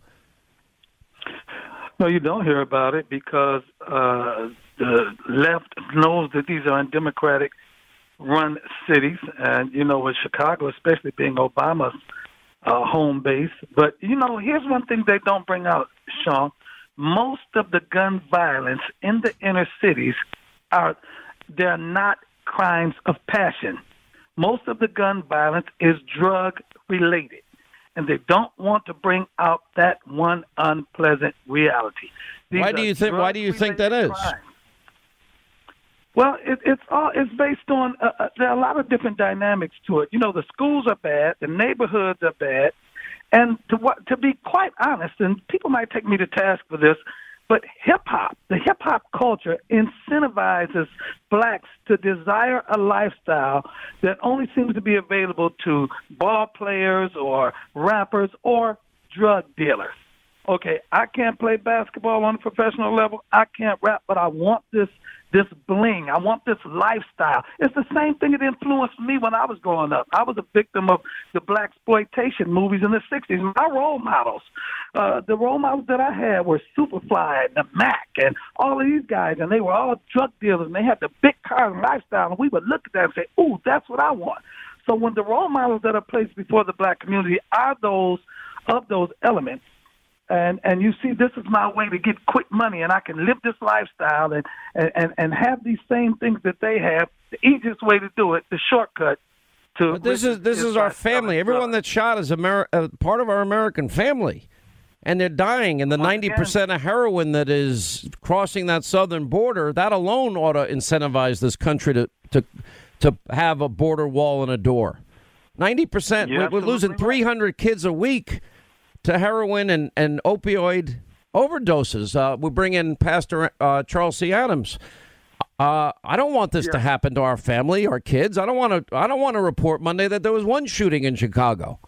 No, you don't hear about it because uh, the left knows that these are undemocratic run cities, and you know, with Chicago, especially being Obama's uh, home base. But you know, here's one thing they don't bring out, Sean. Most of the gun violence in the inner cities are they're not crimes of passion. Most of the gun violence is drug related, and they don't want to bring out that one unpleasant reality. These why do you think? Why do you think that is? Crimes. Well, it, it's all it's based on uh, uh, there are a lot of different dynamics to it. You know, the schools are bad, the neighborhoods are bad, and to what to be quite honest, and people might take me to task for this, but hip hop, the hip hop culture incentivizes blacks to desire a lifestyle that only seems to be available to ball players or rappers or drug dealers. Okay, I can't play basketball on a professional level. I can't rap, but I want this this bling. I want this lifestyle. It's the same thing that influenced me when I was growing up. I was a victim of the blaxploitation movies in the '60s. My role models, uh, the role models that I had were Superfly and the Mack and all of these guys, and they were all drug dealers, and they had the big cars and lifestyle, and we would look at that and say, "Ooh, that's what I want." So when the role models that are placed before the black community are those of those elements and and you see this is my way to get quick money and I can live this lifestyle and and and have these same things that they have. The easiest way to do it the shortcut to but this is this is our family. everyone that's shot is Ameri- uh, part of our American family. And they're dying and the 90% of heroin that is crossing that southern border that alone ought to incentivize this country to to to have a border wall and a door. 90% Yeah, we're losing 300 kids a week to heroin and, and opioid overdoses. Uh, we bring in Pastor uh, Charles C. Adams. Uh, I don't want this to happen to our family, our kids. I don't want to. I don't want to report Monday that there was one shooting in Chicago.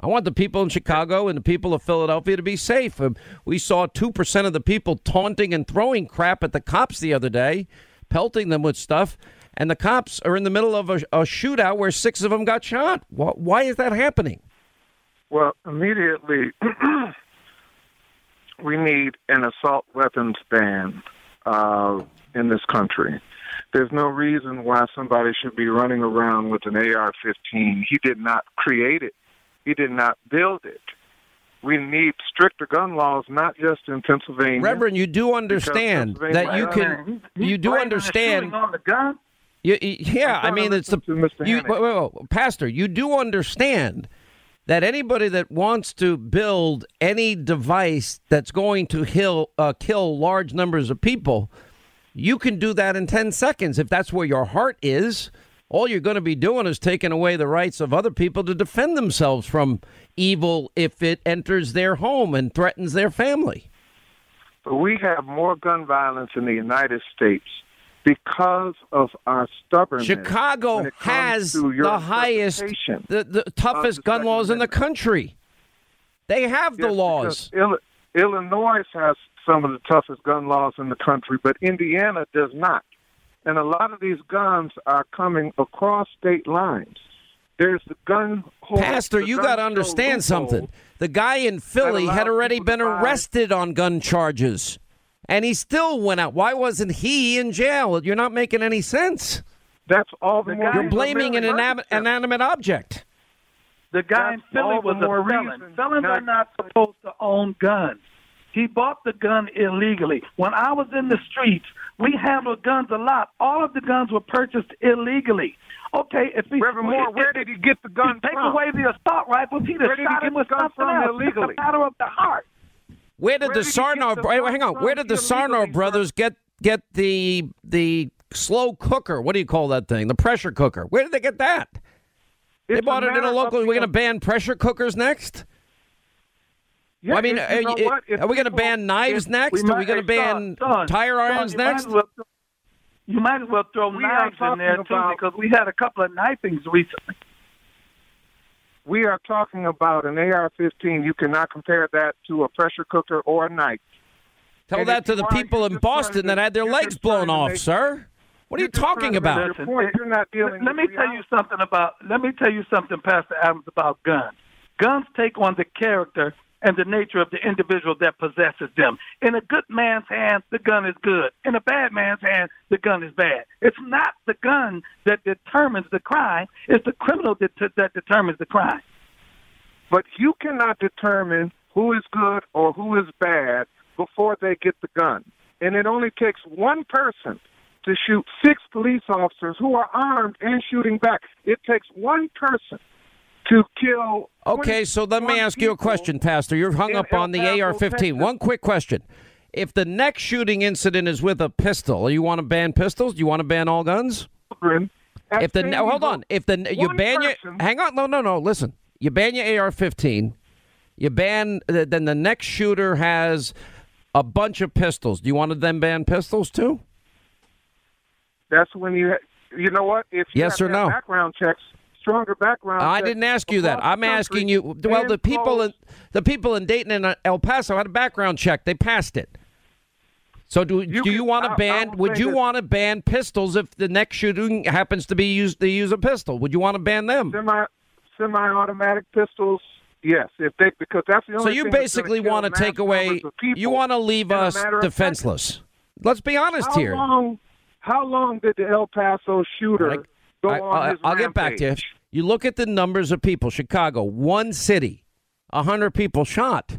I want the people in Chicago and the people of Philadelphia to be safe. Um, we saw 2% of the people taunting and throwing crap at the cops the other day, pelting them with stuff. And the cops are in the middle of a, a shootout where six of them got shot. Why, why is that happening? Well, immediately, we need an assault weapons ban uh, in this country. There's no reason why somebody should be running around with an AR 15. He did not create it, he did not build it. We need stricter gun laws, not just in Pennsylvania. Reverend, you do understand that you can, you do understand. on the gun. You, you- yeah, I mean, it's the listen to Mr. you, wait, wait, wait, Pastor. You do understand that anybody that wants to build any device that's going to hill, uh, kill large numbers of people, you can do that in ten seconds if that's where your heart is. All you're going to be doing is taking away the rights of other people to defend themselves from evil if it enters their home and threatens their family. But we have more gun violence in the United States because of our stubbornness. Chicago has the highest, the, the toughest gun laws in the country. They have the laws. Illinois has some of the toughest gun laws in the country, but Indiana does not. And a lot of these guns are coming across state lines. There's the gun. hole- Pastor, the you got to understand something. The guy in Philly had already been arrested on gun charges, and he still went out. Why wasn't he in jail? You're not making any sense. That's all the more You're blaming an they're inanimate, inanimate object. The guy That's in Philly was a felon. reason Felons not- are not supposed to own guns. He bought the gun illegally. When I was in the streets, we handled guns a lot. All of the guns were purchased illegally. Okay, if he Reverend Moore, where did he get the gun Take from? away the assault rifles, he'd have Where did he shot get him with gun something from else. illegally? It's a matter of the heart. Where did Where the did Tsarnaev? the hang on. Where did the Tsarnaev illegally, brothers get get the the slow cooker? What do you call that thing? The pressure cooker. Where did they get that? they It's a bought it in a local. We're going to ban pressure cookers next. Yeah, I mean, you- you are, know you- what? If are we going to ban knives next? we are we going to ban Son, son, tire son, irons you might next? as well you might as well throw We knives in there too, because we had a couple of knifings recently. We are talking about an AR-15. You cannot compare that to a pressure cooker or a knife. Tell And that to the people in Boston to- that had their legs blown off, make- sir. What are you You're just trying talking about? make your point. You're not dealing Let, let with me tell you something about. Let me tell you something, Pastor Adams, about guns. Guns take on the character and the nature of the individual that possesses them. In a good man's hand, the gun is good. In a bad man's hand, the gun is bad. It's not the gun that determines the crime; it's the criminal that that determines the crime. But you cannot determine who is good or who is bad before they get the gun. And it only takes one person to shoot six police officers who are armed and shooting back. It takes one person to kill. Okay, so let me ask you a question, Pastor. You're hung up on the AR-15. One quick question: If the next shooting incident is with a pistol, you want to ban pistols? Do you want to ban all guns? If the no, hold on, if the you ban your hang on, no, no, no. Listen, you ban your AR-15. You ban uh, then the next shooter has a bunch of pistols. Do you want to then ban pistols too? That's when you, you know what? If you Yes have or no? Background checks, stronger background. I didn't ask you that. I'm asking you. Well, the people in the people in Dayton and uh, El Paso had a background check. They passed it. So do do you can- want to ban? Would you want to ban pistols if the next shooting happens to be used to use a pistol? Would you want to ban them? semi semi-automatic pistols. Yes, if they because that's the only. So you basically want to take away. numbers of people You want to leave us defenseless. Let's be honest How here. long? How long did the El Paso shooter go I, on his will get back to you. You look at the numbers of people. Chicago, one city, a hundred people shot,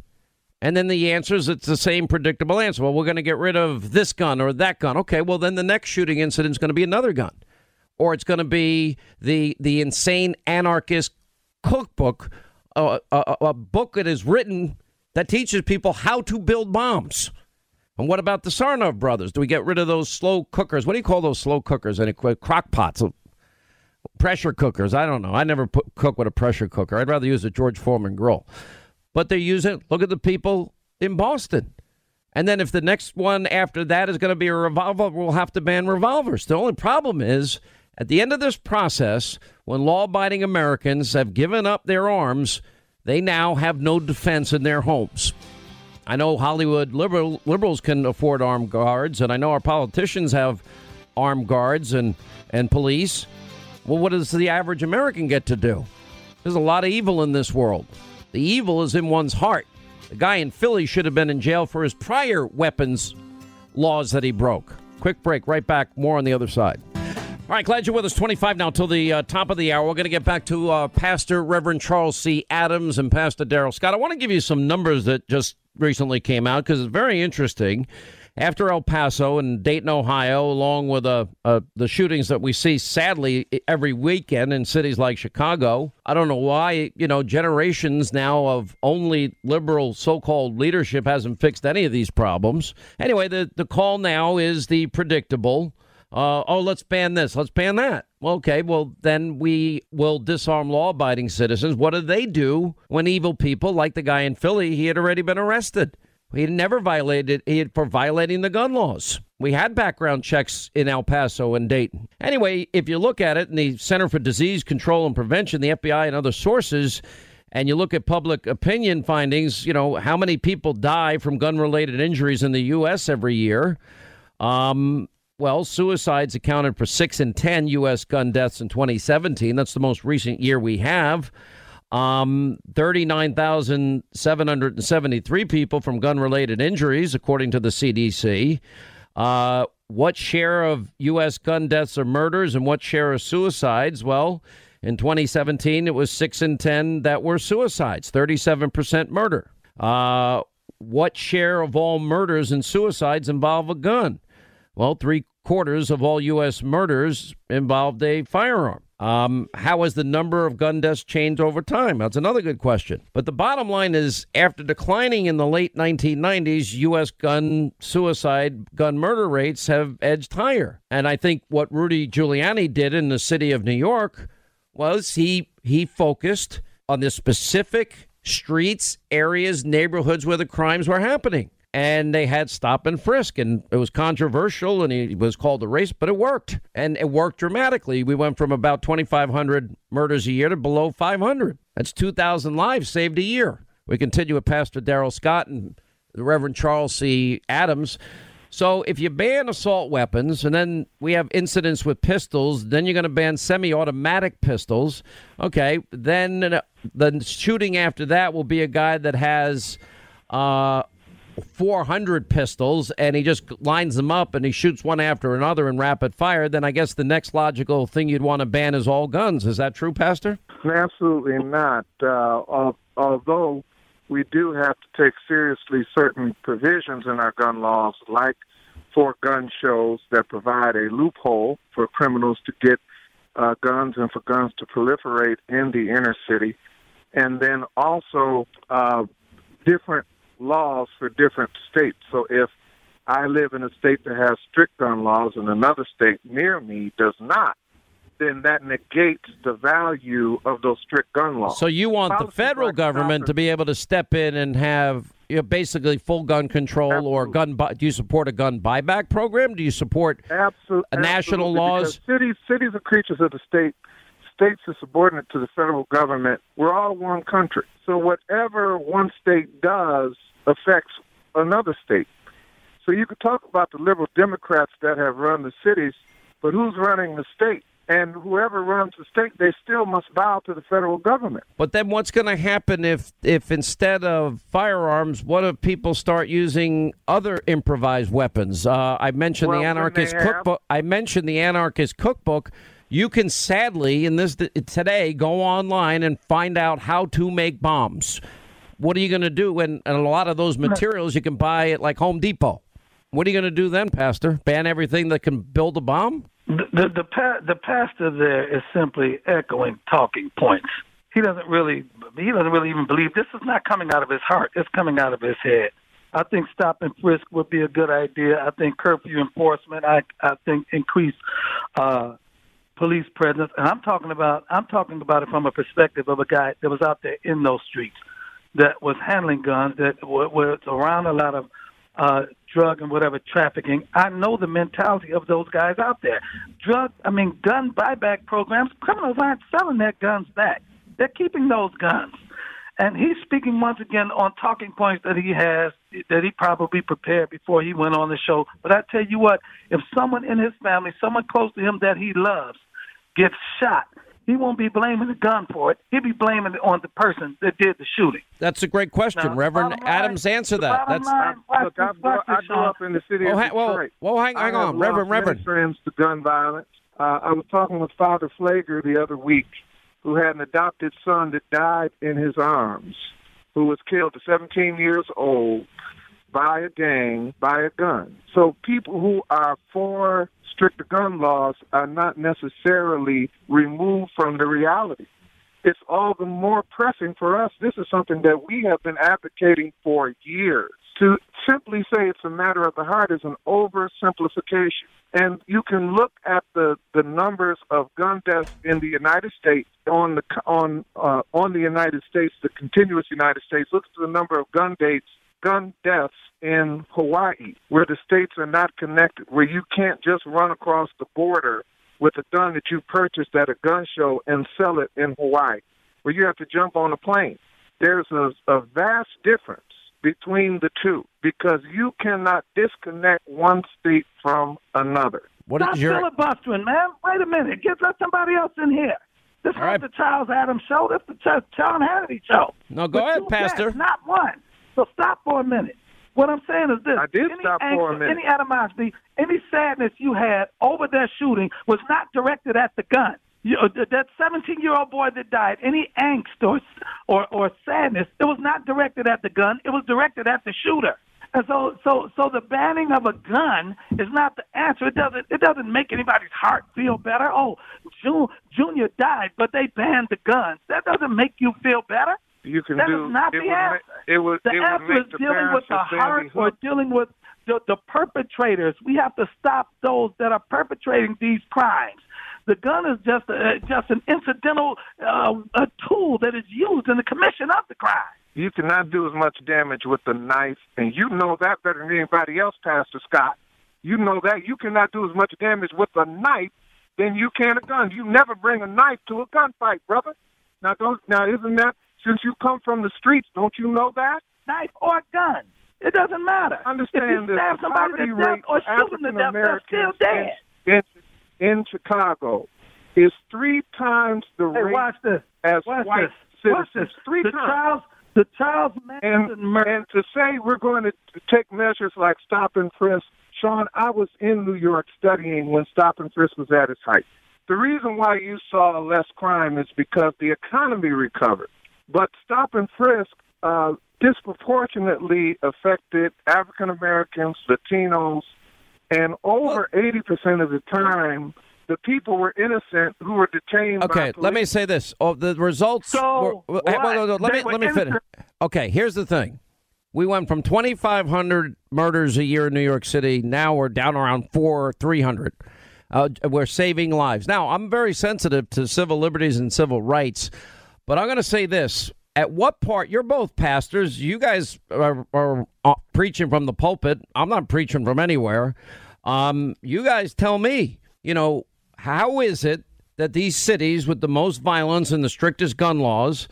and then the answer is it's the same predictable answer. Well, we're going to get rid of this gun or that gun. Okay, well then the next shooting incident is going to be another gun, or it's going to be the the insane anarchist cookbook, uh, a, a, a book that is written that teaches people how to build bombs. And what about the Tsarnaev brothers? Do we get rid of those slow cookers? What do you call those slow cookers? Any crock pots? Pressure cookers. I don't know. I never put, cook with a pressure cooker. I'd rather use a George Foreman grill. But they're using. Look at the people in Boston. And then if the next one after that is going to be a revolver, we'll have to ban revolvers. The only problem is at the end of this process, when law-abiding Americans have given up their arms, they now have no defense in their homes. I know Hollywood liberal, liberals can afford armed guards, and I know our politicians have armed guards and, and police. Well, what does the average American get to do? There's a lot of evil in this world. The evil is in one's heart. The guy in Philly should have been in jail for his prior weapons laws that he broke. Quick break, right back. More on the other side. All right, glad you're with us. 25 now till the uh, top of the hour. We're going to get back to uh, Pastor Reverend Charles C. Adams and Pastor Darrell Scott. I want to give you some numbers that just recently came out because it's very interesting. After El Paso and Dayton, Ohio, along with uh, uh, the shootings that we see sadly every weekend in cities like Chicago, I don't know why, you know, generations now of only liberal so called leadership hasn't fixed any of these problems. Anyway, the, the call now is the predictable uh, oh, let's ban this, let's ban that. Okay, well, then we will disarm law abiding citizens. What do they do when evil people, like the guy in Philly, he had already been arrested? He had never violated he had, for violating the gun laws. We had background checks in El Paso and Dayton. Anyway, if you look at it in the Center for Disease Control and Prevention, the FBI and other sources, and you look at public opinion findings, you know, how many people die from gun related injuries in the U.S. every year? Um, well, suicides accounted for 6 in 10 U.S. gun deaths in 2017. That's the most recent year we have. Um, 39,773 people from gun related injuries, according to the CDC. Uh, what share of U.S. gun deaths are murders and what share are suicides? Well, in 2017, it was 6 in 10 that were suicides, 37% murder. Uh, what share of all murders and suicides involve a gun? Well, three quarters of all U.S. murders involved a firearm. Um, how has the number of gun deaths changed over time? That's another good question. But the bottom line is after declining in the late 1990s, U.S. gun suicide, gun murder rates have edged higher. And I think what Rudy Giuliani did in the city of New York was he he focused on the specific streets, areas, neighborhoods where the crimes were happening and they had stop and frisk and it was controversial and he was called a race but it worked and it worked dramatically. We went from about 2500 murders a year to below 500 that's 2000 lives saved a year. We continue with pastor darrell scott and the reverend charles c. Adams. So if you ban assault weapons and then we have incidents with pistols then you're going to ban semi-automatic pistols. Okay then the shooting after that will be a guy that has uh, 400 pistols and he just lines them up and he shoots one after another in rapid fire, then I guess the next logical thing you'd want to ban is all guns. Is that true, Pastor? Absolutely not. Uh, although we do have to take seriously certain provisions in our gun laws, like for gun shows that provide a loophole for criminals to get uh, guns and for guns to proliferate in the inner city. And then also uh, different laws for different states. So if I live in a state that has strict gun laws and another state near me does not, then that negates the value of those strict gun laws. So you want Policy the federal government to be able to step in and have you know, basically full gun control absolutely. or gun. Bu- do you support a gun buyback program? Do you support absolutely, national absolutely, laws? Cities, cities are creatures of the state. States are subordinate to the federal government. We're all one country. So whatever one state does affects another state. So you could talk about the liberal Democrats that have run the cities, but who's running the state? And whoever runs the state, they still must bow to the federal government. But then what's going to happen if, if instead of firearms, what if people start using other improvised weapons? Uh, I mentioned well, the anarchist cookbook. I mentioned the anarchist cookbook. You can sadly, in this today, go online and find out how to make bombs. What are you going to do? And, and a lot of those materials you can buy at like Home Depot. What are you going to do then, Pastor? Ban everything that can build a bomb? The the the, pa- the pastor there is simply echoing talking points. He doesn't really he doesn't really even believe this is not coming out of his heart. It's coming out of his head. I think stop and frisk would be a good idea. I think curfew enforcement. I I think increase uh, police presence. And I'm talking about I'm talking about it from a perspective of a guy that was out there in those streets that was handling guns that was around a lot of uh, drug and whatever trafficking. I know the mentality of those guys out there. Drug, I mean, gun buyback programs. Criminals aren't selling their guns back. They're keeping those guns. And he's speaking once again on talking points that he has that he probably prepared before he went on the show. But I tell you what, if someone in his family, someone close to him that he loves, gets shot, he won't be blaming the gun for it. He'll be blaming it on the person that did the shooting. That's a great question, Now, Reverend line- Adams. Answer that. That's line, Look, I grew, I grew up in the city Oh, of hang- whoa, Detroit. whoa, hang- hang I have on, Reverend, lost many Reverend. friends to gun violence. Uh, I was talking with Father Pfleger the other week, who had an adopted son that died in his arms, who was killed at 17 years old by a gang, by a gun. So people who are for stricter gun laws are not necessarily removed from the reality. It's all the more pressing for us. This is something that we have been advocating for years. To simply say it's a matter of the heart is an oversimplification. And you can look at the, the numbers of gun deaths in the United States on the on uh, on the United States, the continuous United States. Look at the number of gun dates, gun deaths in Hawaii, where the states are not connected, where you can't just run across the border with a gun that you purchased at a gun show and sell it in Hawaii, where you have to jump on a plane. There's a, a vast difference between the two because you cannot disconnect one state from another. What Stop is your filibustering, man. Wait a minute. Get let somebody else in here. This is not the Charles Adams show. This is the Ch- Sean Hannity show. No, go With ahead, Pastor. guests, not one. So stop for a minute. What I'm saying is this: I did any stop angst, for a minute. Any animosity, any sadness you had over that shooting was not directed at the gun. You, uh, that 17 year old boy that died, any angst or, or or sadness, it was not directed at the gun. It was directed at the shooter. And so, so, so the banning of a gun is not the answer. It doesn't. It doesn't make anybody's heart feel better. Oh, June, Junior died, but they banned the guns. That doesn't make you feel better. You can That do is not it the answer. it would The it answer is the dealing with the heart or dealing with the, the perpetrators. We have to stop those that are perpetrating these crimes. The gun is just a, just an incidental uh, a tool that is used in the commission of the crime. You cannot do as much damage with a knife, and you know that better than anybody else, Pastor Scott. You know that you cannot do as much damage with a knife than you can a gun. You never bring a knife to a gunfight, brother. Now, don't now isn't that since you come from the streets? Don't you know that? Knife or gun, it doesn't matter. Understand if you this. stab somebody to death rate or shoot them to death, they're still dead. in, in Chicago is three times the Hey, rate watch this. as Watch white this. Watch citizens. this. Three the times. Charles, the Manson and, murder. and to say we're going to take measures like stop and frisk, Sean, I was in New York studying when stop and frisk was at its height. The reason why you saw less crime is because the economy recovered. But stop and frisk uh, disproportionately affected African Americans, Latinos, and over 80% of the time, the people were innocent who were detained Okay, let me say this. Oh, the results. So were, what? well, no, no, let They me let me finish. innocent. Okay, here's the thing. We went from 2,500 murders a year in New York City. Now we're down around four, 300. Uh, we're saving lives. Now, I'm very sensitive to civil liberties and civil rights, but I'm going to say this. At what part, you're both pastors. You guys are, are uh, preaching from the pulpit. I'm not preaching from anywhere. Um, you guys tell me, you know, how is it that these cities with the most violence and the strictest gun laws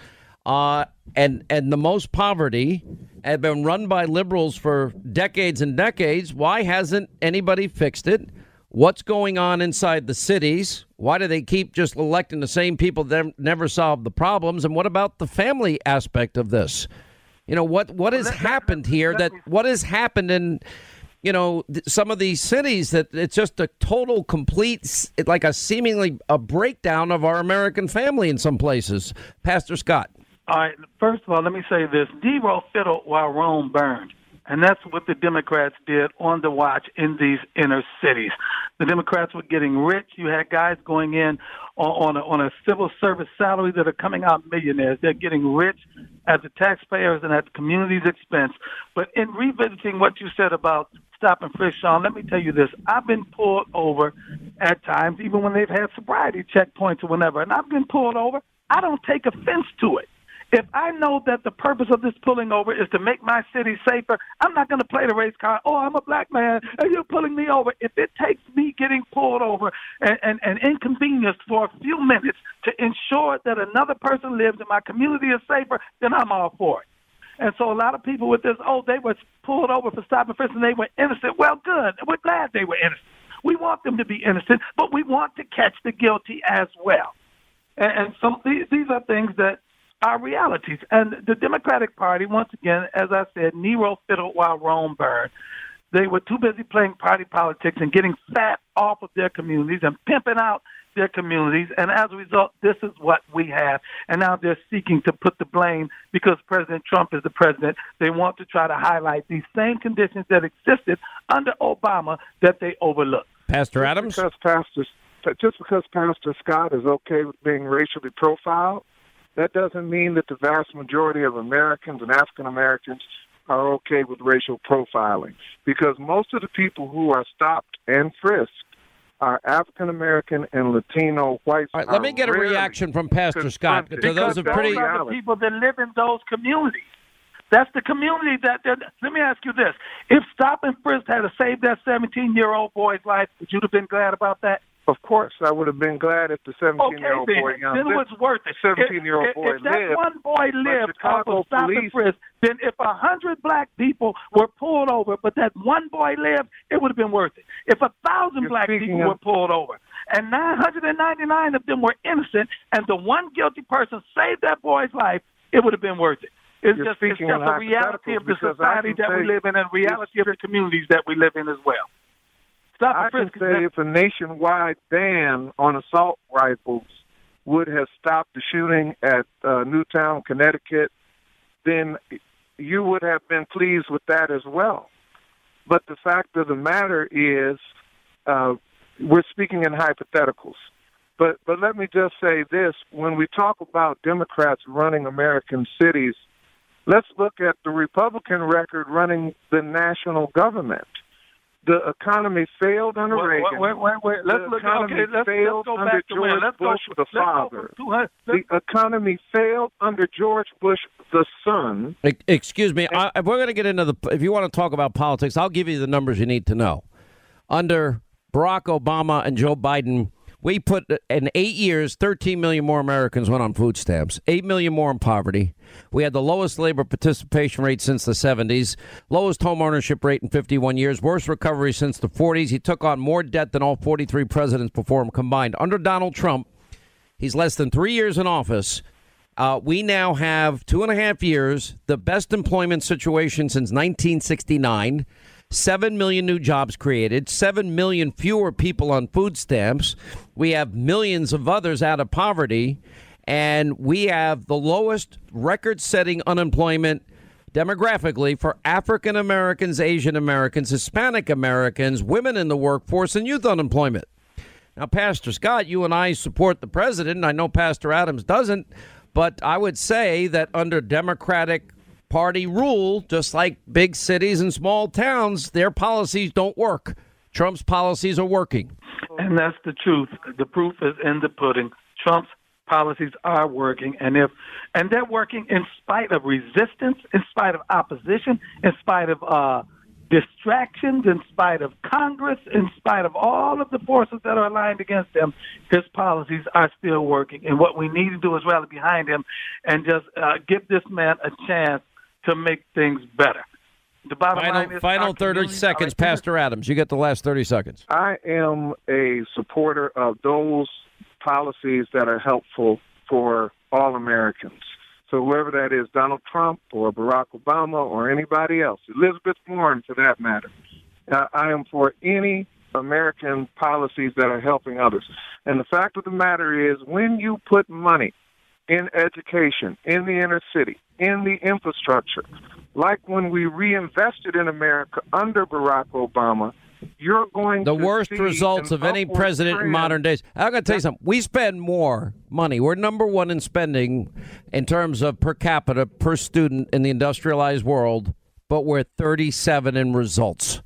uh, and and the most poverty have been run by liberals for decades and decades. Why hasn't anybody fixed it? What's going on inside the cities? Why do they keep just electing the same people that never solve the problems? And what about the family aspect of this? You know what what has happened here? That what has happened in you know some of these cities that it's just a total complete like a seemingly a breakdown of our American family in some places. Pastor Scott. All right. First of all, let me say this: Nero fiddled while Rome burned, and that's what the Democrats did on the watch in these inner cities. The Democrats were getting rich. You had guys going in on, on, a, on a civil service salary that are coming out millionaires. They're getting rich at the taxpayers and at the community's expense. But in revisiting what you said about stop and frisk, Sean, let me tell you this: I've been pulled over at times, even when they've had sobriety checkpoints or whatever, and I've been pulled over. I don't take offense to it If I know that the purpose of this pulling over is to make my city safer, I'm not going to play the race card. Oh, I'm a black man and you're pulling me over. If it takes me getting pulled over and, and, and inconvenienced for a few minutes to ensure that another person lives and my community is safer, then I'm all for it. And so a lot of people with this, oh, they were pulled over for stopping frisk and they were innocent. Well, good. We're glad they were innocent. We want them to be innocent, but we want to catch the guilty as well. And, and so these, these are things that are realities. And the Democratic Party, once again, as I said, Nero fiddled while Rome burned. They were too busy playing party politics and getting fat off of their communities and pimping out their communities. And as a result, this is what we have. And now they're seeking to put the blame because President Trump is the president. They want to try to highlight these same conditions that existed under Obama that they overlooked. Pastor Adams? Because Pastor, just because Pastor Scott is okay with being racially profiled, that doesn't mean that the vast majority of Americans and African Americans are okay with racial profiling. Because most of the people who are stopped and frisked are African American and Latino whites. All right, let me get a reaction from Pastor Scott. To those are pretty. Those are the people that live in those communities. That's the community that. that let me ask you this: If Stop and Frisk had saved that 17-year-old boy's life, would you have been glad about that? Of course, I would have been glad if the 17 year old okay, boy, then, then it was worth it. 17 year old If- boy if, that lived. one boy lived off of stop and police- frisk, then if a hundred black people were pulled over, but that one boy lived, it would have been worth it. If a thousand black people of- were pulled over, and 999 of them were innocent, and the one guilty person saved that boy's life, it would have been worth it. It's just, it's just a reality of the hypotheticals because I society that we live in and reality of the communities that we live in as well. I can say if a nationwide ban on assault rifles would have stopped the shooting at uh, Newtown, Connecticut, then you would have been pleased with that as well. But the fact of the matter is, uh, we're speaking in hypotheticals. But but let me just say this: when we talk about Democrats running American cities, let's look at the Republican record running the national government. The economy failed under Wait, Reagan. wait, wait, wait. Let's the look- economy okay, let's- let's go under back to where- George let's go- Bush the let's go father. from 200 the economy failed under George Bush the son. Excuse me. I, if we're going to get into the, if you want to talk about politics, I'll give you the numbers you need to know. Under Barack Obama and Joe Biden, we put in eight years, 13 million more Americans went on food stamps, 8 million more in poverty. We had the lowest labor participation rate since the 70s, lowest home ownership rate in 51 years, worst recovery since the 40s. He took on more debt than all 43 presidents before him combined. Under Donald Trump, he's less than three years in office. Uh, we now have two and a half years, the best employment situation since 1969. Seven million new jobs created, seven million fewer people on food stamps. We have millions of others out of poverty, and we have the lowest record setting unemployment demographically for African Americans, Asian Americans, Hispanic Americans, women in the workforce, and youth unemployment. Now, Pastor Scott, you and I support the president. I know Pastor Adams doesn't, but I would say that under Democratic Party rule, just like big cities and small towns, their policies don't work. Trump's policies are working. And that's the truth. The proof is in the pudding. Trump's policies are working, and if and they're working in spite of resistance, in spite of opposition, in spite of uh, distractions, in spite of Congress, in spite of all of the forces that are aligned against him. His policies are still working, and what we need to do is rally behind him and just uh, give this man a chance to make things better. The bottom line Final, is final 30 seconds, Pastor Adams. You get the last 30 seconds. I am a supporter of those policies that are helpful for all Americans. So whoever that is, Donald Trump or Barack Obama or anybody else, Elizabeth Warren for that matter, I am for any American policies that are helping others. And the fact of the matter is, when you put money in education, in the inner city, in the infrastructure, like when we reinvested in America under Barack Obama, you're going The to worst results of any president in modern days. I'm going to tell you something. We spend more money. We're number one in spending in terms of per capita per student in the industrialized world, but we're 37 in results.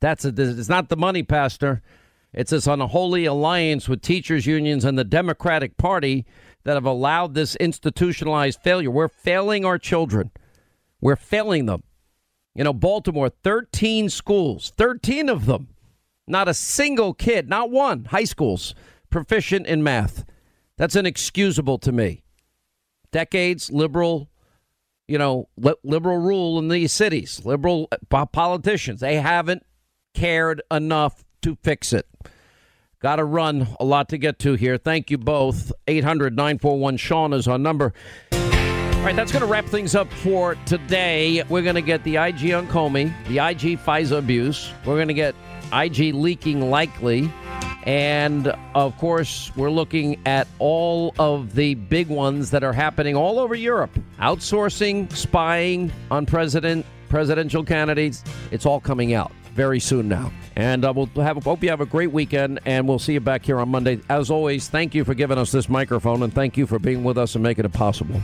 That's a, it's not the money, Pastor. It's this unholy alliance with teachers unions and the Democratic Party that have allowed this institutionalized failure. We're failing our children. We're failing them. You know, Baltimore, 13 schools, 13 of them. Not a single kid, not one, high schools, proficient in math. That's inexcusable to me. Decades, liberal, you know, li- liberal rule in these cities, liberal uh, politicians, they haven't cared enough to fix it. Got to run. A lot to get to here. Thank you both. 800 941 Sean is our number. All right, that's going to wrap things up for today. We're going to get the IG on Comey, the IG FISA abuse. We're going to get IG leaking likely. And of course, we're looking at all of the big ones that are happening all over Europe outsourcing, spying on president, presidential candidates. It's all coming out very soon now. And uh, we'll have hope you have a great weekend, and we'll see you back here on Monday. As always, thank you for giving us this microphone, and thank you for being with us and making it possible.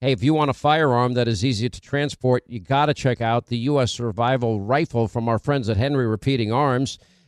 Hey, if you want a firearm that is easy to transport, you got to check out the U.S. Survival Rifle from our friends at Henry Repeating Arms.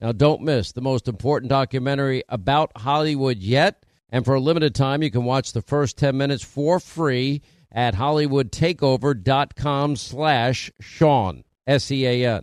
Now, don't miss the most important documentary about Hollywood yet. And for a limited time, you can watch the first 10 minutes for free at hollywoodtakeover.com slash Sean, S-E-A-N.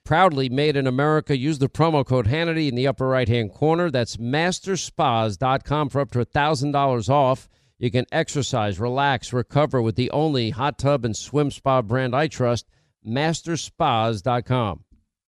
Proudly made in America. Use the promo code Hannity in the upper right hand corner. That's masterspas.com for up to $1,000 off. You can exercise, relax, recover with the only hot tub and swim spa brand I trust, masterspas.com.